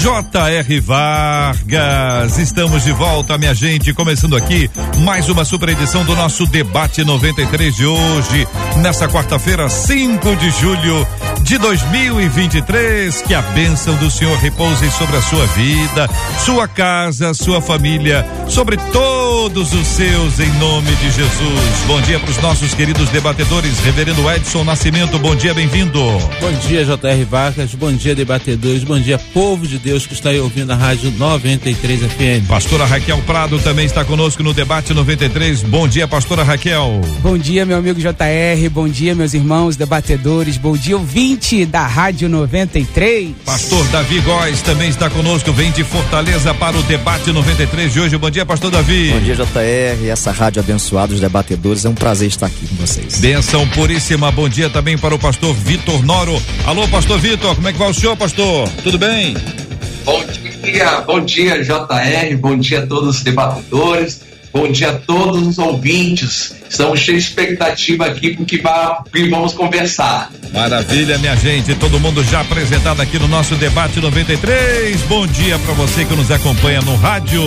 J.R. Vargas. Estamos de volta, minha gente, começando aqui mais uma super edição do nosso debate 93 de hoje, nessa quarta-feira, 5 de julho de 2023. Que a bênção do Senhor repouse sobre a sua vida, sua casa, sua família, sobre todos os seus, em nome de Jesus. Bom dia para os nossos queridos debatedores, Reverendo Edson Nascimento. Bom dia, bem-vindo. Bom dia, J.R. Vargas. Bom dia, debatedores. Bom dia, povo de Deus que está aí ouvindo a Rádio 93 FM. Pastora Raquel Prado também está conosco no debate 93. Bom dia, pastora Raquel. Bom dia, meu amigo JR. Bom dia, meus irmãos debatedores. Bom dia, ouvinte da Rádio 93. Pastor Davi Góes também está conosco. Vem de Fortaleza para o debate 93 de hoje. Bom dia, pastor Davi. Bom dia, JR. Essa rádio abençoada dos debatedores. É um prazer estar aqui com vocês. Benção puríssima. Bom dia também para o pastor Vitor Noro. Alô, pastor Vitor. Como é que vai o senhor, pastor? Tudo bem? Bom dia, bom dia, JR, bom dia a todos os debatedores, bom dia a todos os ouvintes. Estamos cheios de expectativa aqui porque vamos conversar. Maravilha, minha gente. Todo mundo já apresentado aqui no nosso debate 93. Bom dia para você que nos acompanha no rádio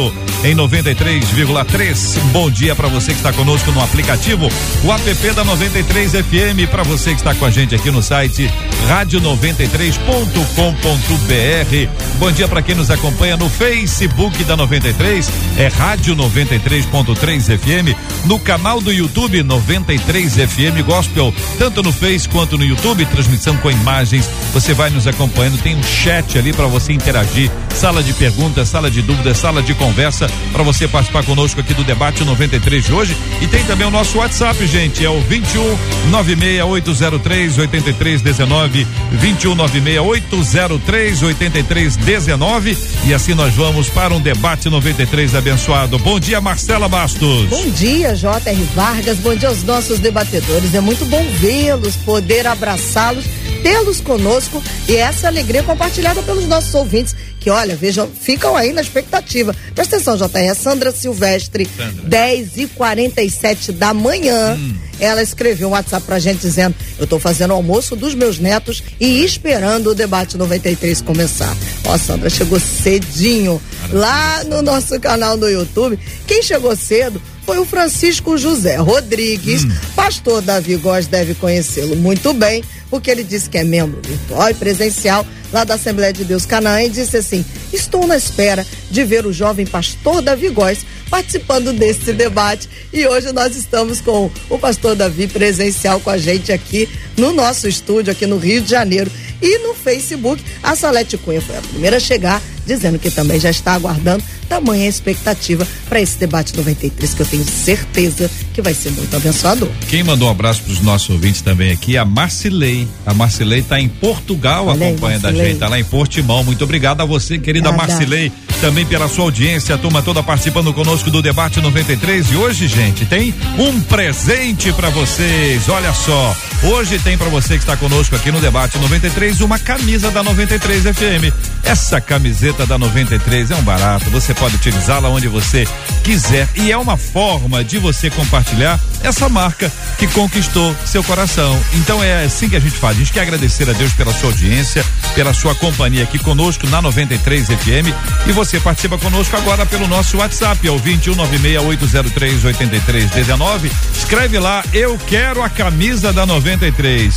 em 93,3. Bom dia para você que está conosco no aplicativo, o app da 93 FM. Para você que está com a gente aqui no site rádio93.com.br. Bom dia para quem nos acompanha no Facebook da 93, é Rádio 93.3 FM, no canal do YouTube 93 FM Gospel, tanto no Face quanto no YouTube, transmissão com imagens. Você vai nos acompanhando, tem um chat ali para você interagir, sala de perguntas, sala de dúvidas, sala de conversa para você participar conosco aqui do debate 93 de hoje. E tem também o nosso WhatsApp, gente, é o 21 96803 8319 21 96803 8319 e assim nós vamos para um debate 93 abençoado. Bom dia, Marcela Bastos. Bom dia, J.R. Vargas. Bom dia aos nossos debatedores. É muito bom vê-los, poder abraçá-los, tê-los conosco e essa alegria compartilhada pelos nossos ouvintes que olha, vejam, ficam aí na expectativa. Presta atenção, JR, a Sandra Silvestre, Sandra. 10 e 47 da manhã. Hum. Ela escreveu um WhatsApp pra gente dizendo: Eu tô fazendo o almoço dos meus netos e esperando o debate 93 começar. Ó, Sandra chegou cedinho Maravilha. lá no nosso canal no YouTube. Quem chegou cedo foi o Francisco José Rodrigues. Hum. Pastor Davi Góes deve conhecê-lo muito bem, porque ele disse que é membro virtual e presencial lá da Assembleia de Deus Canaã, e disse assim: Estou na espera de ver o jovem pastor Davi Góes participando desse debate. E hoje nós estamos com o pastor Davi presencial com a gente aqui no nosso estúdio, aqui no Rio de Janeiro. E no Facebook, a Salete Cunha foi a primeira a chegar, dizendo que também já está aguardando tamanha expectativa para esse debate 93, que eu tenho certeza que vai ser muito abençoador. Quem mandou um abraço para os nossos ouvintes também aqui, a Marcilei. A Marcilei está em Portugal Olha acompanhando aí, a gente, tá lá em Portimão. Muito obrigado a você, querida Marcilei, também pela sua audiência, a turma toda participando conosco do debate 93. E hoje, gente, tem um presente para vocês. Olha só, hoje tem para você que está conosco aqui no debate 93 uma camisa da 93 FM. Essa camiseta da 93 é um barato, você pode utilizá-la onde você quiser e é uma forma de você compartilhar essa marca que conquistou seu coração. Então é assim que a gente faz. A gente quer agradecer a Deus pela sua audiência, pela sua companhia aqui conosco na 93 FM e você participa conosco agora pelo nosso WhatsApp, é o 21968038319. Escreve lá, eu quero a camisa da 93.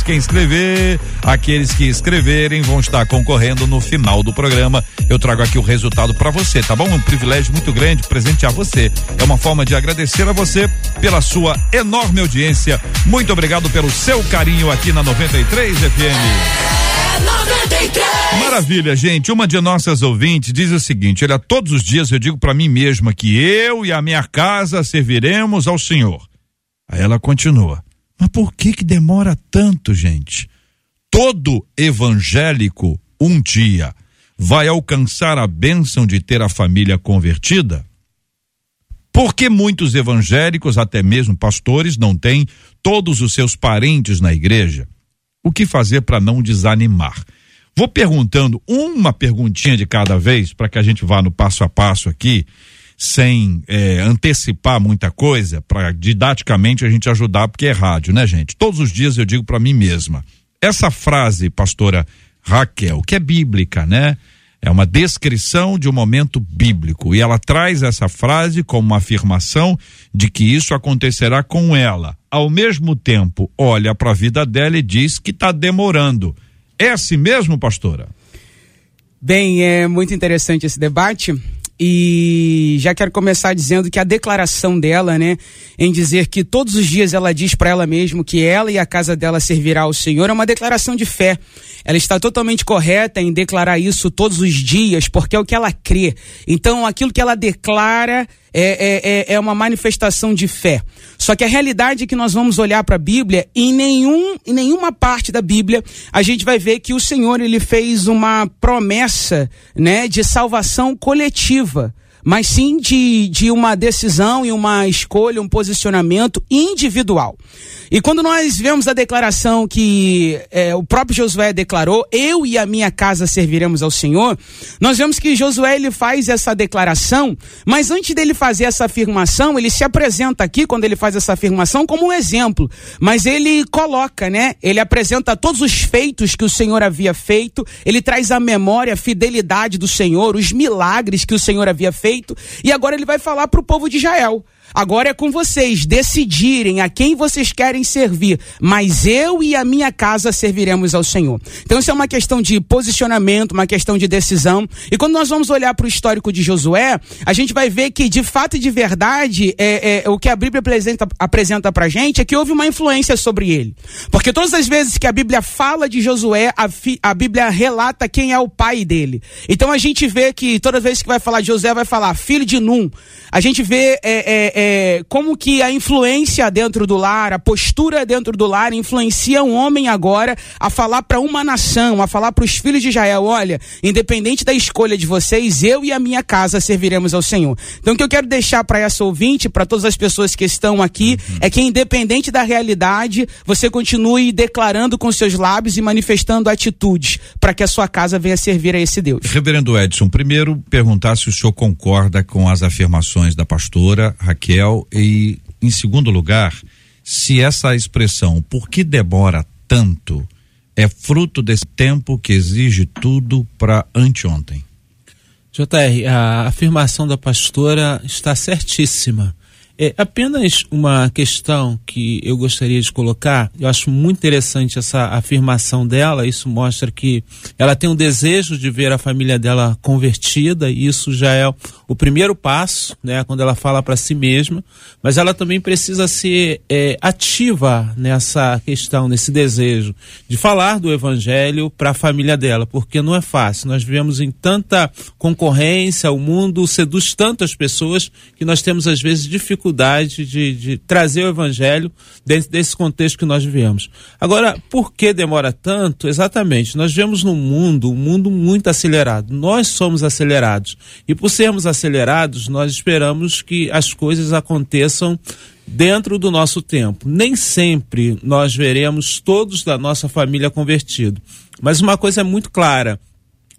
Quem escrever, aqueles que escreverem vão estar concorrendo no final do programa. Eu trago aqui o resultado para você, tá bom? Um privilégio muito grande presentear você. É uma forma de agradecer a você pela sua enorme audiência. Muito obrigado pelo seu carinho aqui na 93 FM. 93. Maravilha, gente. Uma de nossas ouvintes diz o seguinte: olha, todos os dias eu digo para mim mesma que eu e a minha casa serviremos ao Senhor. Aí ela continua: mas por que que demora tanto, gente? Todo evangélico um dia vai alcançar a bênção de ter a família convertida? Porque muitos evangélicos, até mesmo pastores, não têm todos os seus parentes na igreja? O que fazer para não desanimar? Vou perguntando uma perguntinha de cada vez para que a gente vá no passo a passo aqui, sem é, antecipar muita coisa, para didaticamente a gente ajudar, porque é rádio, né, gente? Todos os dias eu digo para mim mesma. Essa frase, pastora Raquel, que é bíblica, né? É uma descrição de um momento bíblico e ela traz essa frase como uma afirmação de que isso acontecerá com ela. Ao mesmo tempo, olha para a vida dela e diz que está demorando. É assim mesmo, pastora? Bem, é muito interessante esse debate e já quero começar dizendo que a declaração dela, né, em dizer que todos os dias ela diz para ela mesma que ela e a casa dela servirá ao Senhor, é uma declaração de fé. Ela está totalmente correta em declarar isso todos os dias, porque é o que ela crê. Então, aquilo que ela declara é, é, é, é uma manifestação de fé. Só que a realidade é que nós vamos olhar para a Bíblia e em, nenhum, em nenhuma parte da Bíblia a gente vai ver que o Senhor ele fez uma promessa né, de salvação coletiva mas sim de, de uma decisão e uma escolha, um posicionamento individual. E quando nós vemos a declaração que é, o próprio Josué declarou, eu e a minha casa serviremos ao Senhor, nós vemos que Josué ele faz essa declaração, mas antes dele fazer essa afirmação, ele se apresenta aqui, quando ele faz essa afirmação, como um exemplo. Mas ele coloca, né? Ele apresenta todos os feitos que o Senhor havia feito, ele traz à memória a fidelidade do Senhor, os milagres que o Senhor havia feito e agora ele vai falar para o povo de Israel. Agora é com vocês decidirem a quem vocês querem servir, mas eu e a minha casa serviremos ao Senhor. Então isso é uma questão de posicionamento, uma questão de decisão. E quando nós vamos olhar para o histórico de Josué, a gente vai ver que de fato e de verdade é, é o que a Bíblia apresenta, apresenta para gente é que houve uma influência sobre ele. Porque todas as vezes que a Bíblia fala de Josué, a, fi, a Bíblia relata quem é o pai dele. Então a gente vê que toda vez que vai falar de Josué, vai falar filho de Num. A gente vê é, é, como que a influência dentro do lar, a postura dentro do lar influencia um homem agora a falar para uma nação, a falar para os filhos de Israel, olha, independente da escolha de vocês, eu e a minha casa serviremos ao Senhor. Então o que eu quero deixar para essa ouvinte, para todas as pessoas que estão aqui, uhum. é que independente da realidade, você continue declarando com seus lábios e manifestando atitudes para que a sua casa venha servir a esse Deus. Reverendo Edson, primeiro perguntar se o senhor concorda com as afirmações da pastora Raquel Raquel, e em segundo lugar, se essa expressão, por que demora tanto, é fruto desse tempo que exige tudo para anteontem? JR, a afirmação da pastora está certíssima. É apenas uma questão que eu gostaria de colocar. Eu acho muito interessante essa afirmação dela. Isso mostra que ela tem um desejo de ver a família dela convertida. E isso já é o primeiro passo, né? Quando ela fala para si mesma. Mas ela também precisa ser é, ativa nessa questão, nesse desejo de falar do evangelho para a família dela, porque não é fácil. Nós vivemos em tanta concorrência, o mundo seduz tantas pessoas que nós temos às vezes dificuldade dificuldade de, de trazer o evangelho dentro desse contexto que nós vivemos. Agora, por que demora tanto? Exatamente, nós vivemos num mundo, um mundo muito acelerado. Nós somos acelerados. E por sermos acelerados, nós esperamos que as coisas aconteçam dentro do nosso tempo. Nem sempre nós veremos todos da nossa família convertido. Mas uma coisa é muito clara: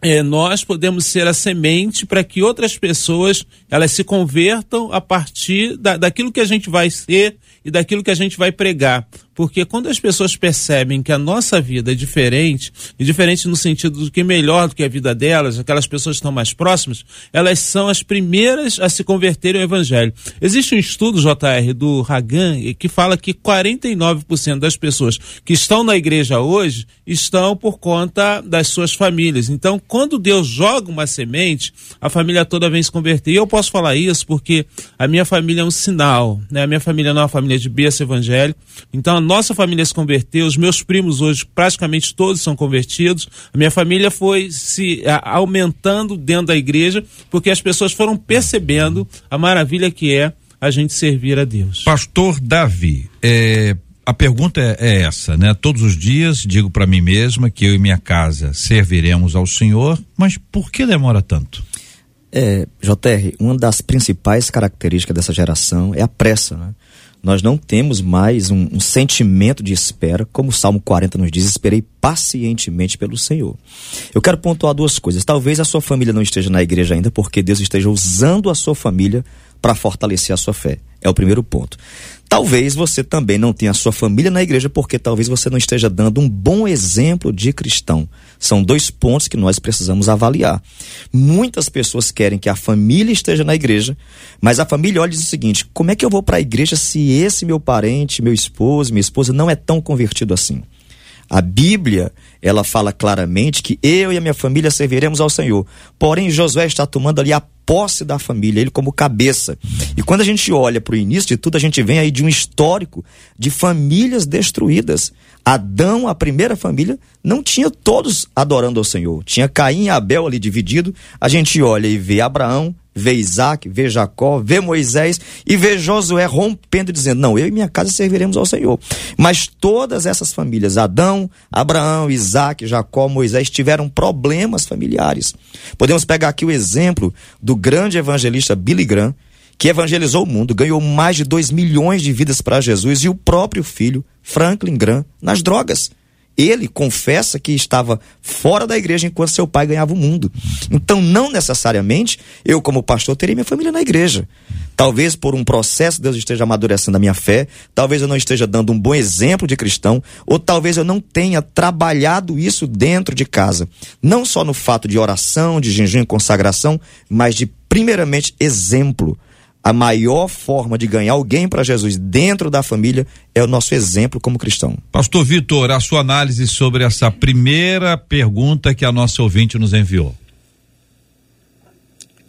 é, nós podemos ser a semente para que outras pessoas elas se convertam a partir da, daquilo que a gente vai ser e daquilo que a gente vai pregar. Porque quando as pessoas percebem que a nossa vida é diferente, e diferente no sentido do que melhor do que a vida delas, aquelas pessoas que estão mais próximas, elas são as primeiras a se converterem ao evangelho. Existe um estudo, JR, do Hagan, que fala que 49% das pessoas que estão na igreja hoje estão por conta das suas famílias. Então, quando Deus joga uma semente, a família toda vem se converter. E eu posso falar isso porque a minha família é um sinal, né? A minha família não é uma família de berço evangélico. Então, nossa família se converteu, os meus primos hoje praticamente todos são convertidos. A minha família foi se aumentando dentro da igreja, porque as pessoas foram percebendo a maravilha que é a gente servir a Deus. Pastor Davi, é, a pergunta é, é, essa, né? Todos os dias digo para mim mesma que eu e minha casa serviremos ao Senhor, mas por que demora tanto? É, JR, uma das principais características dessa geração é a pressa, né? Nós não temos mais um, um, sentimento de espera, como o Salmo 40 nos diz: esperei pacientemente pelo Senhor. Eu quero pontuar duas coisas. Talvez a sua família não esteja na igreja ainda, porque Deus esteja usando a sua família para fortalecer a sua fé. É o primeiro ponto. Talvez você também não tenha sua família na igreja, porque talvez você não esteja dando um bom exemplo de cristão. São dois pontos que nós precisamos avaliar. Muitas pessoas querem que a família esteja na igreja, mas a família olha e diz o seguinte: como é que eu vou para a igreja se esse meu parente, meu esposo, minha esposa não é tão convertido assim? A Bíblia, ela fala claramente que eu e a minha família serviremos ao Senhor. Porém, Josué está tomando ali a posse da família, ele como cabeça. E quando a gente olha para o início de tudo, a gente vem aí de um histórico de famílias destruídas. Adão, a primeira família, não tinha todos adorando ao Senhor. Tinha Caim e Abel ali dividido. A gente olha e vê Abraão, vê Isaac, vê Jacó, vê Moisés e vê Josué rompendo, dizendo: Não, eu e minha casa serviremos ao Senhor. Mas todas essas famílias, Adão, Abraão, Isaac, Jacó, Moisés, tiveram problemas familiares. Podemos pegar aqui o exemplo do grande evangelista Billy Graham, que evangelizou o mundo, ganhou mais de 2 milhões de vidas para Jesus e o próprio filho, Franklin Graham, nas drogas. Ele confessa que estava fora da igreja enquanto seu pai ganhava o mundo. Então, não necessariamente eu, como pastor, teria minha família na igreja. Talvez por um processo Deus esteja amadurecendo a minha fé, talvez eu não esteja dando um bom exemplo de cristão, ou talvez eu não tenha trabalhado isso dentro de casa. Não só no fato de oração, de jejum e consagração, mas de, primeiramente, exemplo a maior forma de ganhar alguém para Jesus dentro da família é o nosso exemplo como cristão. Pastor Vitor, a sua análise sobre essa primeira pergunta que a nossa ouvinte nos enviou.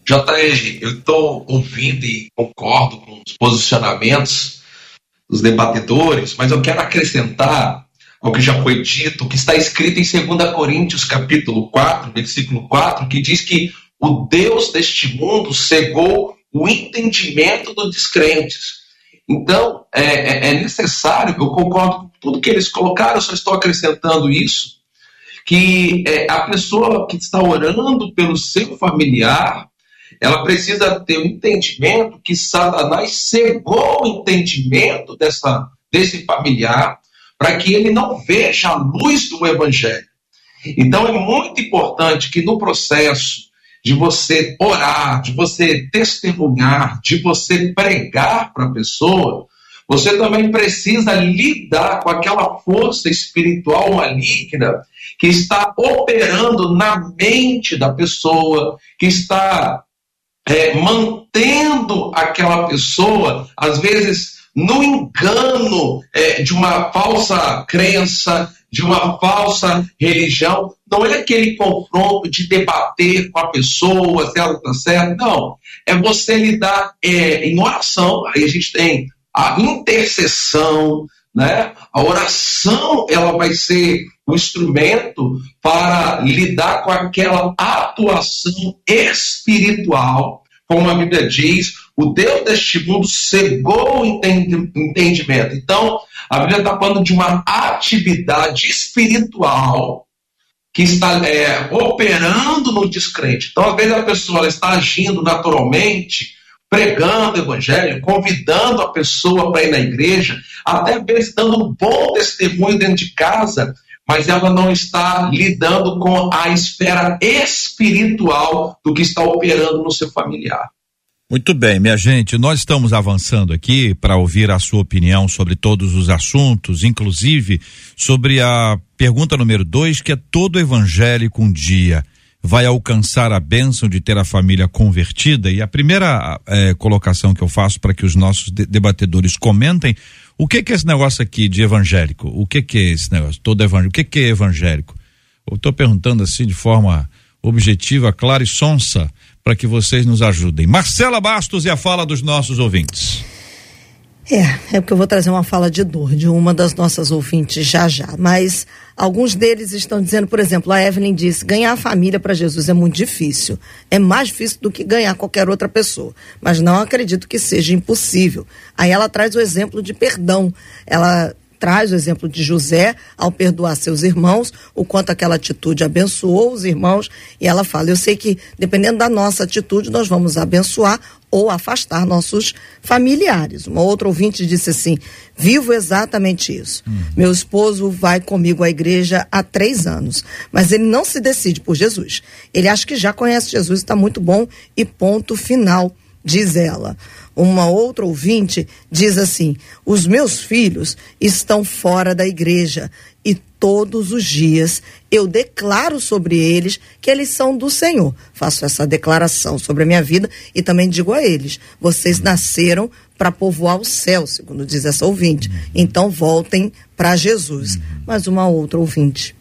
JR, eu estou ouvindo e concordo com os posicionamentos dos debatedores, mas eu quero acrescentar ao que já foi dito, que está escrito em 2 Coríntios capítulo 4, versículo 4, que diz que o Deus deste mundo cegou o entendimento dos descrentes. Então, é, é, é, necessário, eu concordo com tudo que eles colocaram, só estou acrescentando isso, que é, a pessoa que está orando pelo seu familiar, ela precisa ter o um entendimento que Satanás cegou o entendimento dessa, desse familiar para que ele não veja a luz do evangelho. Então, é muito importante que no processo de você orar, de você testemunhar, de você pregar para a pessoa, você também precisa lidar com aquela força espiritual maligna que está operando na mente da pessoa, que está é, mantendo aquela pessoa, às vezes, no engano é, de uma falsa crença, de uma falsa religião. Não é aquele confronto de debater com a pessoa se ela está certa. Não. É você lidar é, em oração. Aí a gente tem a intercessão, né? A oração ela vai ser o instrumento para lidar com aquela atuação espiritual, como a Bíblia diz, o Deus deste mundo cegou o entendimento. Então, a Bíblia está falando de uma atividade espiritual que está é, operando no descrente. Então, às vezes, a pessoa está agindo naturalmente, pregando o evangelho, convidando a pessoa para ir na igreja, até mesmo dando um bom testemunho dentro de casa, mas ela não está lidando com a esfera espiritual do que está operando no seu familiar. Muito bem, minha gente, nós estamos avançando aqui para ouvir a sua opinião sobre todos os assuntos, inclusive sobre a pergunta número dois, que é todo evangélico um dia vai alcançar a bênção de ter a família convertida? E a primeira eh, colocação que eu faço para que os nossos debatedores comentem, o que, que é esse negócio aqui de evangélico? O que, que é esse negócio? Todo evangélico. O que, que é evangélico? Eu estou perguntando assim de forma objetiva, clara e sonsa para que vocês nos ajudem. Marcela Bastos e a fala dos nossos ouvintes. É, é porque eu vou trazer uma fala de dor de uma das nossas ouvintes já já. Mas alguns deles estão dizendo, por exemplo, a Evelyn disse: ganhar a família para Jesus é muito difícil. É mais difícil do que ganhar qualquer outra pessoa. Mas não acredito que seja impossível. Aí ela traz o exemplo de perdão. Ela traz o exemplo de José ao perdoar seus irmãos, o quanto aquela atitude abençoou os irmãos, e ela fala: Eu sei que dependendo da nossa atitude, nós vamos abençoar ou afastar nossos familiares. Uma outra ouvinte disse assim: Vivo exatamente isso. Uhum. Meu esposo vai comigo à igreja há três anos, mas ele não se decide por Jesus. Ele acha que já conhece Jesus, está muito bom e ponto final, diz ela uma outra ouvinte diz assim: os meus filhos estão fora da igreja e todos os dias eu declaro sobre eles que eles são do Senhor. Faço essa declaração sobre a minha vida e também digo a eles: vocês nasceram para povoar o céu, segundo diz essa ouvinte. Então voltem para Jesus. Mas uma outra ouvinte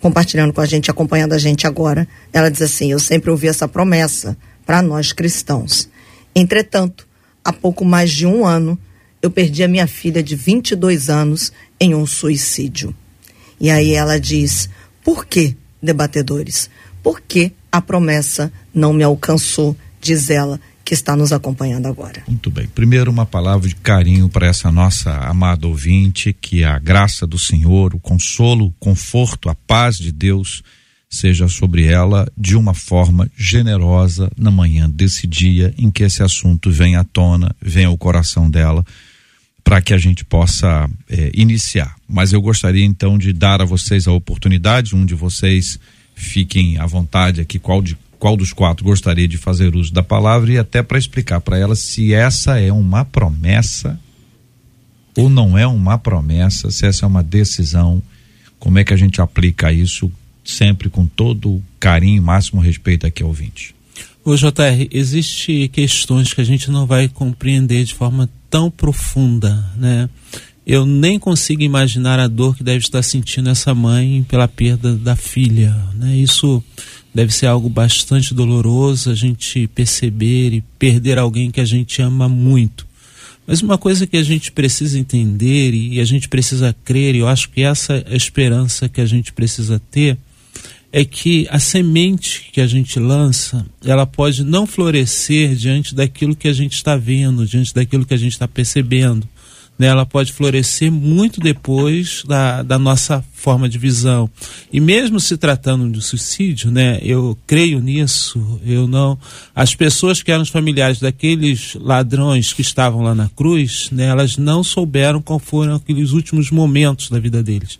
compartilhando com a gente, acompanhando a gente agora, ela diz assim: eu sempre ouvi essa promessa para nós cristãos. Entretanto, há pouco mais de um ano, eu perdi a minha filha de 22 anos em um suicídio. E aí ela diz: por que, debatedores? Por que a promessa não me alcançou? Diz ela, que está nos acompanhando agora. Muito bem. Primeiro, uma palavra de carinho para essa nossa amada ouvinte, que a graça do Senhor, o consolo, o conforto, a paz de Deus seja sobre ela de uma forma generosa na manhã desse dia em que esse assunto vem à tona, vem ao coração dela, para que a gente possa é, iniciar. Mas eu gostaria então de dar a vocês a oportunidade, um de vocês fiquem à vontade aqui, qual, de, qual dos quatro gostaria de fazer uso da palavra e até para explicar para ela se essa é uma promessa ou não é uma promessa, se essa é uma decisão, como é que a gente aplica isso sempre com todo carinho, máximo respeito aqui ao ouvinte. Ô JR, existe questões que a gente não vai compreender de forma tão profunda, né? Eu nem consigo imaginar a dor que deve estar sentindo essa mãe pela perda da filha, né? Isso deve ser algo bastante doloroso a gente perceber e perder alguém que a gente ama muito. Mas uma coisa que a gente precisa entender e a gente precisa crer, e eu acho que essa é a esperança que a gente precisa ter, é que a semente que a gente lança, ela pode não florescer diante daquilo que a gente está vendo, diante daquilo que a gente está percebendo. Né? Ela pode florescer muito depois da, da nossa forma de visão. E mesmo se tratando de suicídio, né, eu creio nisso, eu não. As pessoas que eram os familiares daqueles ladrões que estavam lá na cruz, né, elas não souberam qual foram aqueles últimos momentos da vida deles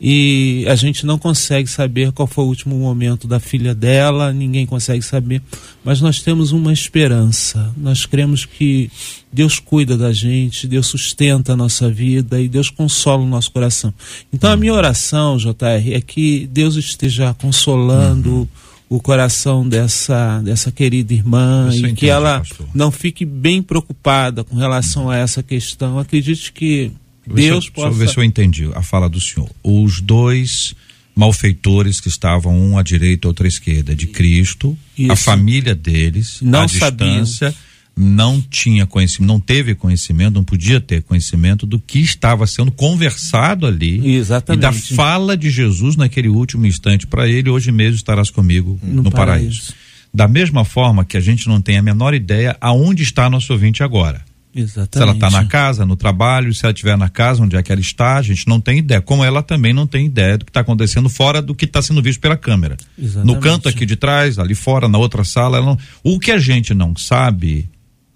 e a gente não consegue saber qual foi o último momento da filha dela, ninguém consegue saber, mas nós temos uma esperança. Nós cremos que Deus cuida da gente, Deus sustenta a nossa vida e Deus consola o nosso coração. Então a minha oração, JR, é que Deus esteja consolando uhum. o coração dessa, dessa querida irmã e que ela pastor. não fique bem preocupada com relação a essa questão. Acredite que Deus eu, possa. Deixa eu ver se eu entendi a fala do senhor. Os dois malfeitores que estavam um à direita outra à esquerda de Cristo, Isso. a família deles, não à distância, não tinha conhecimento, não teve conhecimento, não podia ter conhecimento do que estava sendo conversado ali Exatamente. e da fala de Jesus naquele último instante para ele, hoje mesmo estarás comigo no, no paraíso. paraíso. Da mesma forma que a gente não tem a menor ideia aonde está nosso ouvinte agora. Exatamente. Se ela está na casa, no trabalho, se ela estiver na casa, onde é que ela está, a gente não tem ideia. Como ela também não tem ideia do que está acontecendo fora do que está sendo visto pela câmera. Exatamente. No canto aqui de trás, ali fora, na outra sala, não... o que a gente não sabe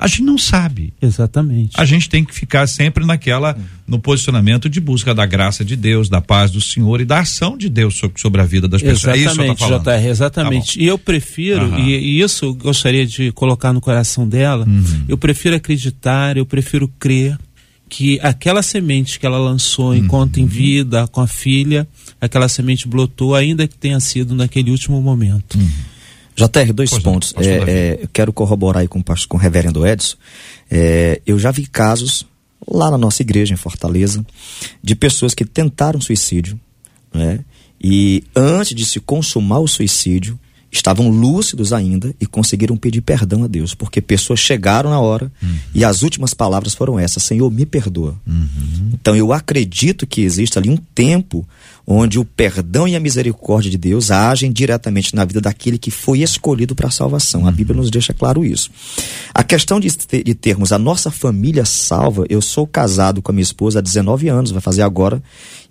a gente não sabe. Exatamente. A gente tem que ficar sempre naquela, no posicionamento de busca da graça de Deus, da paz do Senhor e da ação de Deus sobre, sobre a vida das pessoas. Exatamente, é isso JR, exatamente. Tá e eu prefiro, uhum. e, e, isso eu gostaria de colocar no coração dela, uhum. eu prefiro acreditar, eu prefiro crer que aquela semente que ela lançou uhum. enquanto em vida com a filha, aquela semente brotou, ainda que tenha sido naquele último momento. Uhum. JR, dois pois pontos. É, é, eu quero corroborar aí com, com o reverendo Edson. É, eu já vi casos lá na nossa igreja em Fortaleza de pessoas que tentaram suicídio, né? E antes de se consumar o suicídio, estavam lúcidos ainda e conseguiram pedir perdão a Deus, porque pessoas chegaram na hora uhum. e as últimas palavras foram essas: Senhor, me perdoa. Uhum. Então eu acredito que existe ali um tempo onde o perdão e a misericórdia de Deus agem diretamente na vida daquele que foi escolhido para a salvação. Uhum. A Bíblia nos deixa claro isso. A questão de, de termos a nossa família salva, eu sou casado com a minha esposa há 19 anos, vai fazer agora,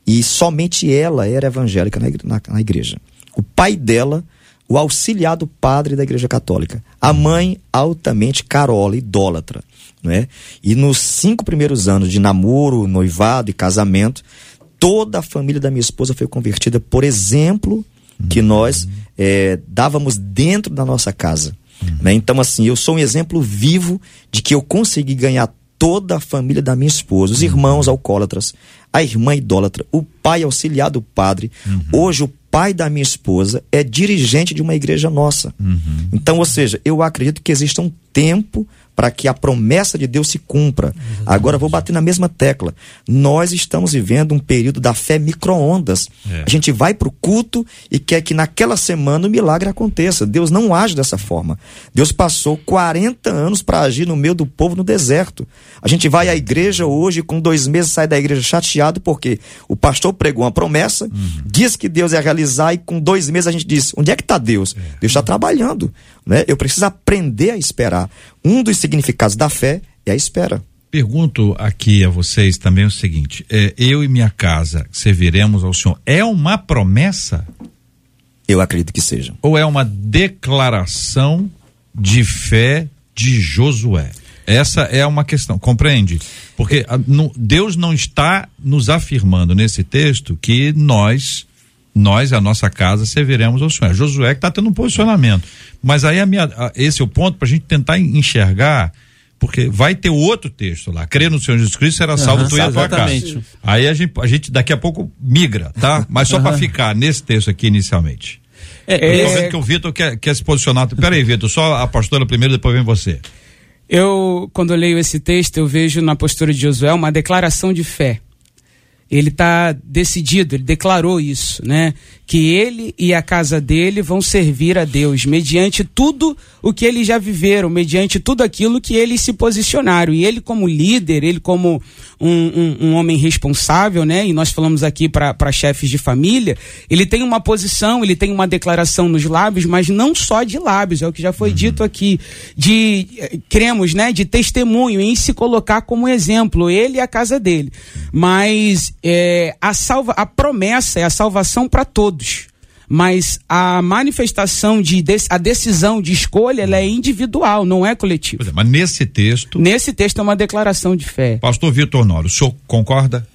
e somente ela era evangélica na, na, na igreja. O pai dela o auxiliado padre da Igreja Católica. A mãe, altamente carola, idólatra. Né? E nos cinco primeiros anos de namoro, noivado e casamento, toda a família da minha esposa foi convertida por exemplo que nós é, dávamos dentro da nossa casa. Né? Então, assim, eu sou um exemplo vivo de que eu consegui ganhar toda a família da minha esposa, os irmãos alcoólatras, a irmã idólatra, o pai auxiliado padre. Uhum. Hoje o pai da minha esposa é dirigente de uma igreja nossa. Uhum. Então, ou seja, eu acredito que existe um tempo para que a promessa de Deus se cumpra. Exatamente. Agora vou bater na mesma tecla. Nós estamos vivendo um período da fé micro-ondas. É. A gente vai para o culto e quer que naquela semana o milagre aconteça. Deus não age dessa forma. Deus passou 40 anos para agir no meio do povo no deserto. A gente vai à igreja hoje, com dois meses sai da igreja chateado, porque o pastor pregou uma promessa, uhum. diz que Deus ia realizar, e com dois meses a gente diz: onde é que está Deus? É. Deus está trabalhando. Né? Eu preciso aprender a esperar. Um dos significados da fé é a espera. Pergunto aqui a vocês também o seguinte: é, eu e minha casa serviremos ao Senhor. É uma promessa? Eu acredito que seja. Ou é uma declaração de fé de Josué? Essa é uma questão, compreende? Porque a, no, Deus não está nos afirmando nesse texto que nós nós, a nossa casa, serviremos ao Senhor. É Josué que está tendo um posicionamento. Mas aí a minha, a, esse é o ponto para a gente tentar enxergar, porque vai ter outro texto lá. Crer no Senhor Jesus Cristo será salvo uhum, tu e a tua casa. Aí a gente, a gente daqui a pouco migra, tá? Mas só uhum. para ficar nesse texto aqui inicialmente. É, Eu tô vendo que o Vitor quer, quer se posicionar. Peraí, Vitor, só a pastora primeiro, depois vem você. Eu, quando eu leio esse texto, eu vejo na postura de Josué uma declaração de fé ele está decidido, ele declarou isso, né? Que ele e a casa dele vão servir a Deus mediante tudo o que eles já viveram, mediante tudo aquilo que eles se posicionaram. E ele, como líder, ele, como um, um, um homem responsável, né? E nós falamos aqui para chefes de família, ele tem uma posição, ele tem uma declaração nos lábios, mas não só de lábios, é o que já foi uhum. dito aqui, de cremos, né? De testemunho, em se colocar como exemplo, ele e a casa dele. Mas é, a, salva, a promessa é a salvação para todos. Mas a manifestação de, a decisão de escolha ela é individual, não é coletiva. É, mas nesse texto. Nesse texto é uma declaração de fé. Pastor Vitor Noro, o senhor concorda?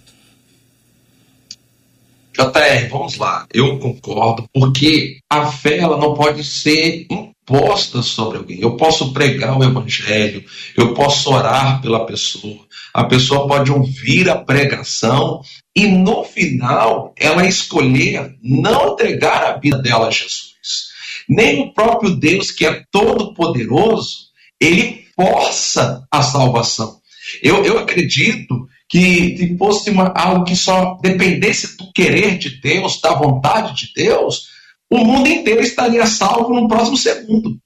JR, vamos lá. Eu concordo, porque a fé ela não pode ser imposta sobre alguém. Eu posso pregar o evangelho, eu posso orar pela pessoa, a pessoa pode ouvir a pregação e no final ela escolher não entregar a vida dela a Jesus. Nem o próprio Deus, que é todo poderoso, ele força a salvação. Eu, eu acredito que se fosse uma, algo que só dependesse do querer de Deus, da vontade de Deus, o mundo inteiro estaria salvo no próximo segundo.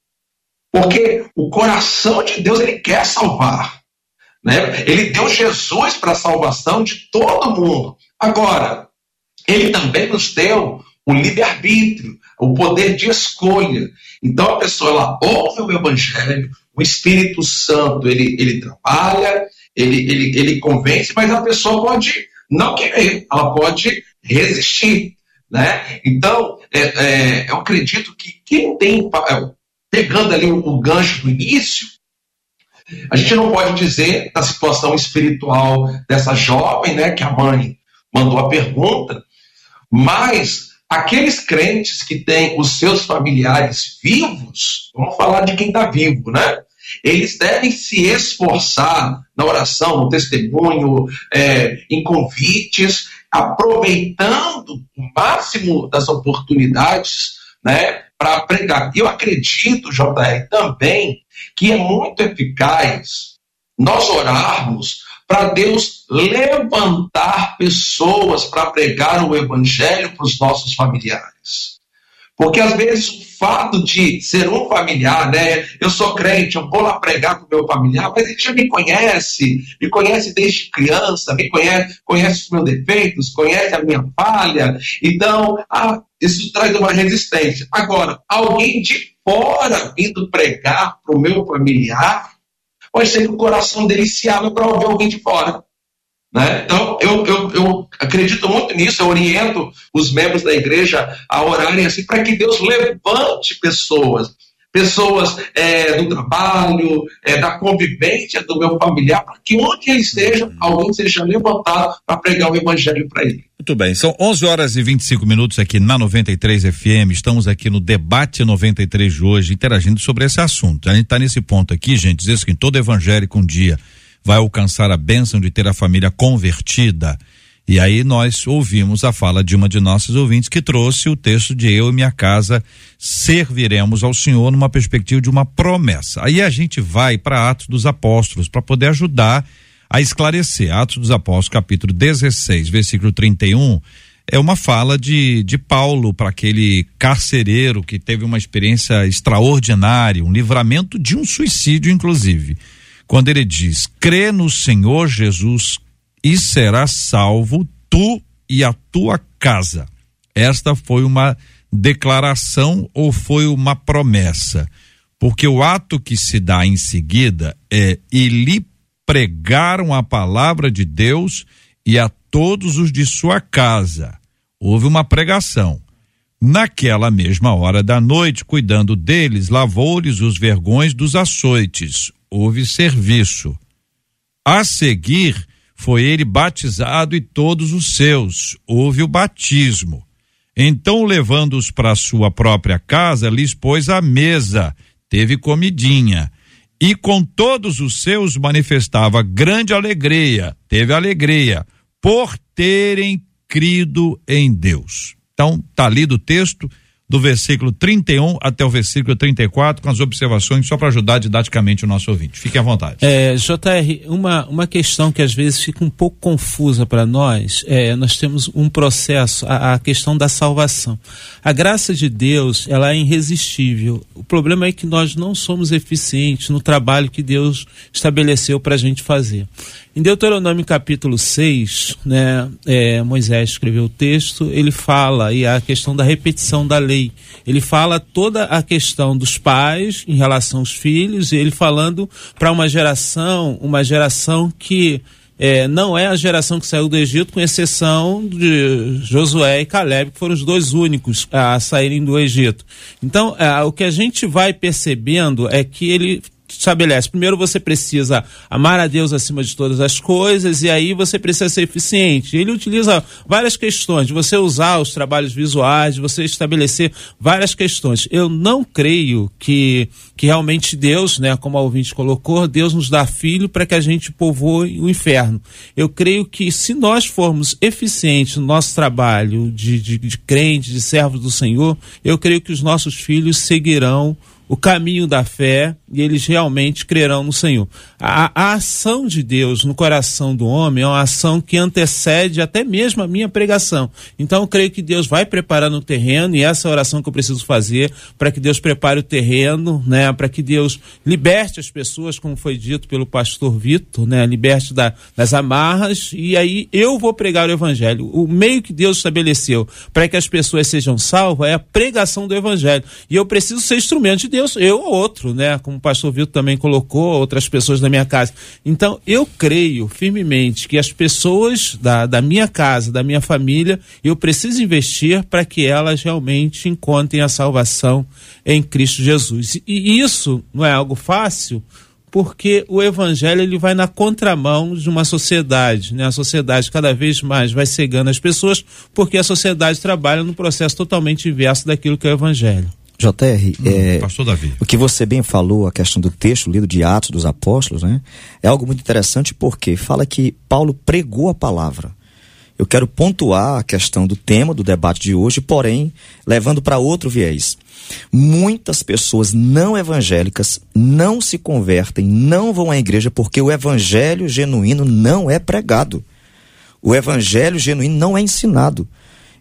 Porque o coração de Deus ele quer salvar. Né? Ele deu Jesus para a salvação de todo mundo. Agora, ele também nos deu o livre-arbítrio, o poder de escolha. Então a pessoa ela ouve o evangelho, o Espírito Santo ele, ele trabalha, ele, ele, ele convence, mas a pessoa pode não querer, ela pode resistir. Né? Então, é, é, eu acredito que quem tem, é, pegando ali o, o gancho do início, a gente não pode dizer da situação espiritual dessa jovem, né, que a mãe mandou a pergunta, mas aqueles crentes que têm os seus familiares vivos, vamos falar de quem está vivo, né? Eles devem se esforçar na oração, no testemunho, é, em convites, aproveitando o máximo das oportunidades, né, para pregar. E eu acredito, JR, também que é muito eficaz nós orarmos para Deus levantar pessoas para pregar o evangelho para os nossos familiares. Porque às vezes o fato de ser um familiar, né? Eu sou crente, eu vou lá pregar com meu familiar, mas ele já me conhece, me conhece desde criança, me conhece, conhece os meus defeitos, conhece a minha falha. Então, ah, isso traz uma resistência. Agora, alguém de fora vindo pregar para o meu familiar, pode ser que o coração dele se abra para ouvir alguém de fora. Né? Então, eu, eu, eu acredito muito nisso, eu oriento os membros da igreja a orarem assim para que Deus levante pessoas, pessoas é, do trabalho, é, da convivência do meu familiar, para que onde ele esteja, alguém seja levantado para pregar o evangelho para ele. Muito bem, são 11 horas e 25 minutos aqui na 93 FM. Estamos aqui no debate 93 de hoje, interagindo sobre esse assunto. A gente está nesse ponto aqui, gente, dizer que todo evangélico um dia vai alcançar a bênção de ter a família convertida. E aí nós ouvimos a fala de uma de nossas ouvintes que trouxe o texto de eu e minha casa serviremos ao Senhor numa perspectiva de uma promessa. Aí a gente vai para Atos dos Apóstolos para poder ajudar a esclarecer. Atos dos Apóstolos, capítulo 16, versículo 31, é uma fala de, de Paulo para aquele carcereiro que teve uma experiência extraordinária, um livramento de um suicídio, inclusive quando ele diz: crê no Senhor Jesus e serás salvo, tu e a tua casa. Esta foi uma declaração ou foi uma promessa? Porque o ato que se dá em seguida é e lhe pregaram a palavra de Deus e a todos os de sua casa. Houve uma pregação. Naquela mesma hora da noite, cuidando deles, lavou-lhes os vergões dos açoites houve serviço. A seguir, foi ele batizado e todos os seus, houve o batismo. Então, levando-os para sua própria casa, lhes pôs a mesa, teve comidinha. E com todos os seus manifestava grande alegria, teve alegria, por terem crido em Deus. Então, tá lido o texto, do versículo 31 até o versículo 34, com as observações, só para ajudar didaticamente o nosso ouvinte. Fique à vontade. É, JR, uma, uma questão que às vezes fica um pouco confusa para nós, é, nós temos um processo, a, a, questão da salvação. A graça de Deus, ela é irresistível. O problema é que nós não somos eficientes no trabalho que Deus estabeleceu para a gente fazer. Em Deuteronômio capítulo 6, né, é, Moisés escreveu o texto, ele fala, e a questão da repetição da lei, ele fala toda a questão dos pais em relação aos filhos, e ele falando para uma geração, uma geração que é, não é a geração que saiu do Egito, com exceção de Josué e Caleb, que foram os dois únicos a saírem do Egito. Então, é, o que a gente vai percebendo é que ele estabelece. Primeiro você precisa amar a Deus acima de todas as coisas e aí você precisa ser eficiente. Ele utiliza várias questões, de você usar os trabalhos visuais, de você estabelecer várias questões. Eu não creio que, que realmente Deus, né, como a ouvinte colocou, Deus nos dá filho para que a gente povoe o inferno. Eu creio que se nós formos eficientes no nosso trabalho de, de, de crente, de servos do Senhor, eu creio que os nossos filhos seguirão o caminho da fé e eles realmente crerão no Senhor. A, a, ação de Deus no coração do homem é uma ação que antecede até mesmo a minha pregação. Então eu creio que Deus vai preparando o terreno e essa é oração que eu preciso fazer para que Deus prepare o terreno, né, para que Deus liberte as pessoas, como foi dito pelo pastor Vitor, né, liberte da, das amarras e aí eu vou pregar o evangelho. O meio que Deus estabeleceu para que as pessoas sejam salvas é a pregação do evangelho. E eu preciso ser instrumento de Deus Deus, eu ou outro, né? Como o pastor Vitor também colocou, outras pessoas da minha casa. Então, eu creio firmemente que as pessoas da, da minha casa, da minha família, eu preciso investir para que elas realmente encontrem a salvação em Cristo Jesus. E isso não é algo fácil, porque o evangelho ele vai na contramão de uma sociedade, né? A sociedade cada vez mais vai cegando as pessoas, porque a sociedade trabalha num processo totalmente inverso daquilo que é o evangelho. JR, hum, é, Pastor Davi. o que você bem falou, a questão do texto lido de Atos dos Apóstolos, né? É algo muito interessante porque fala que Paulo pregou a palavra. Eu quero pontuar a questão do tema do debate de hoje, porém, levando para outro viés. Muitas pessoas não evangélicas não se convertem, não vão à igreja porque o evangelho genuíno não é pregado. O evangelho genuíno não é ensinado.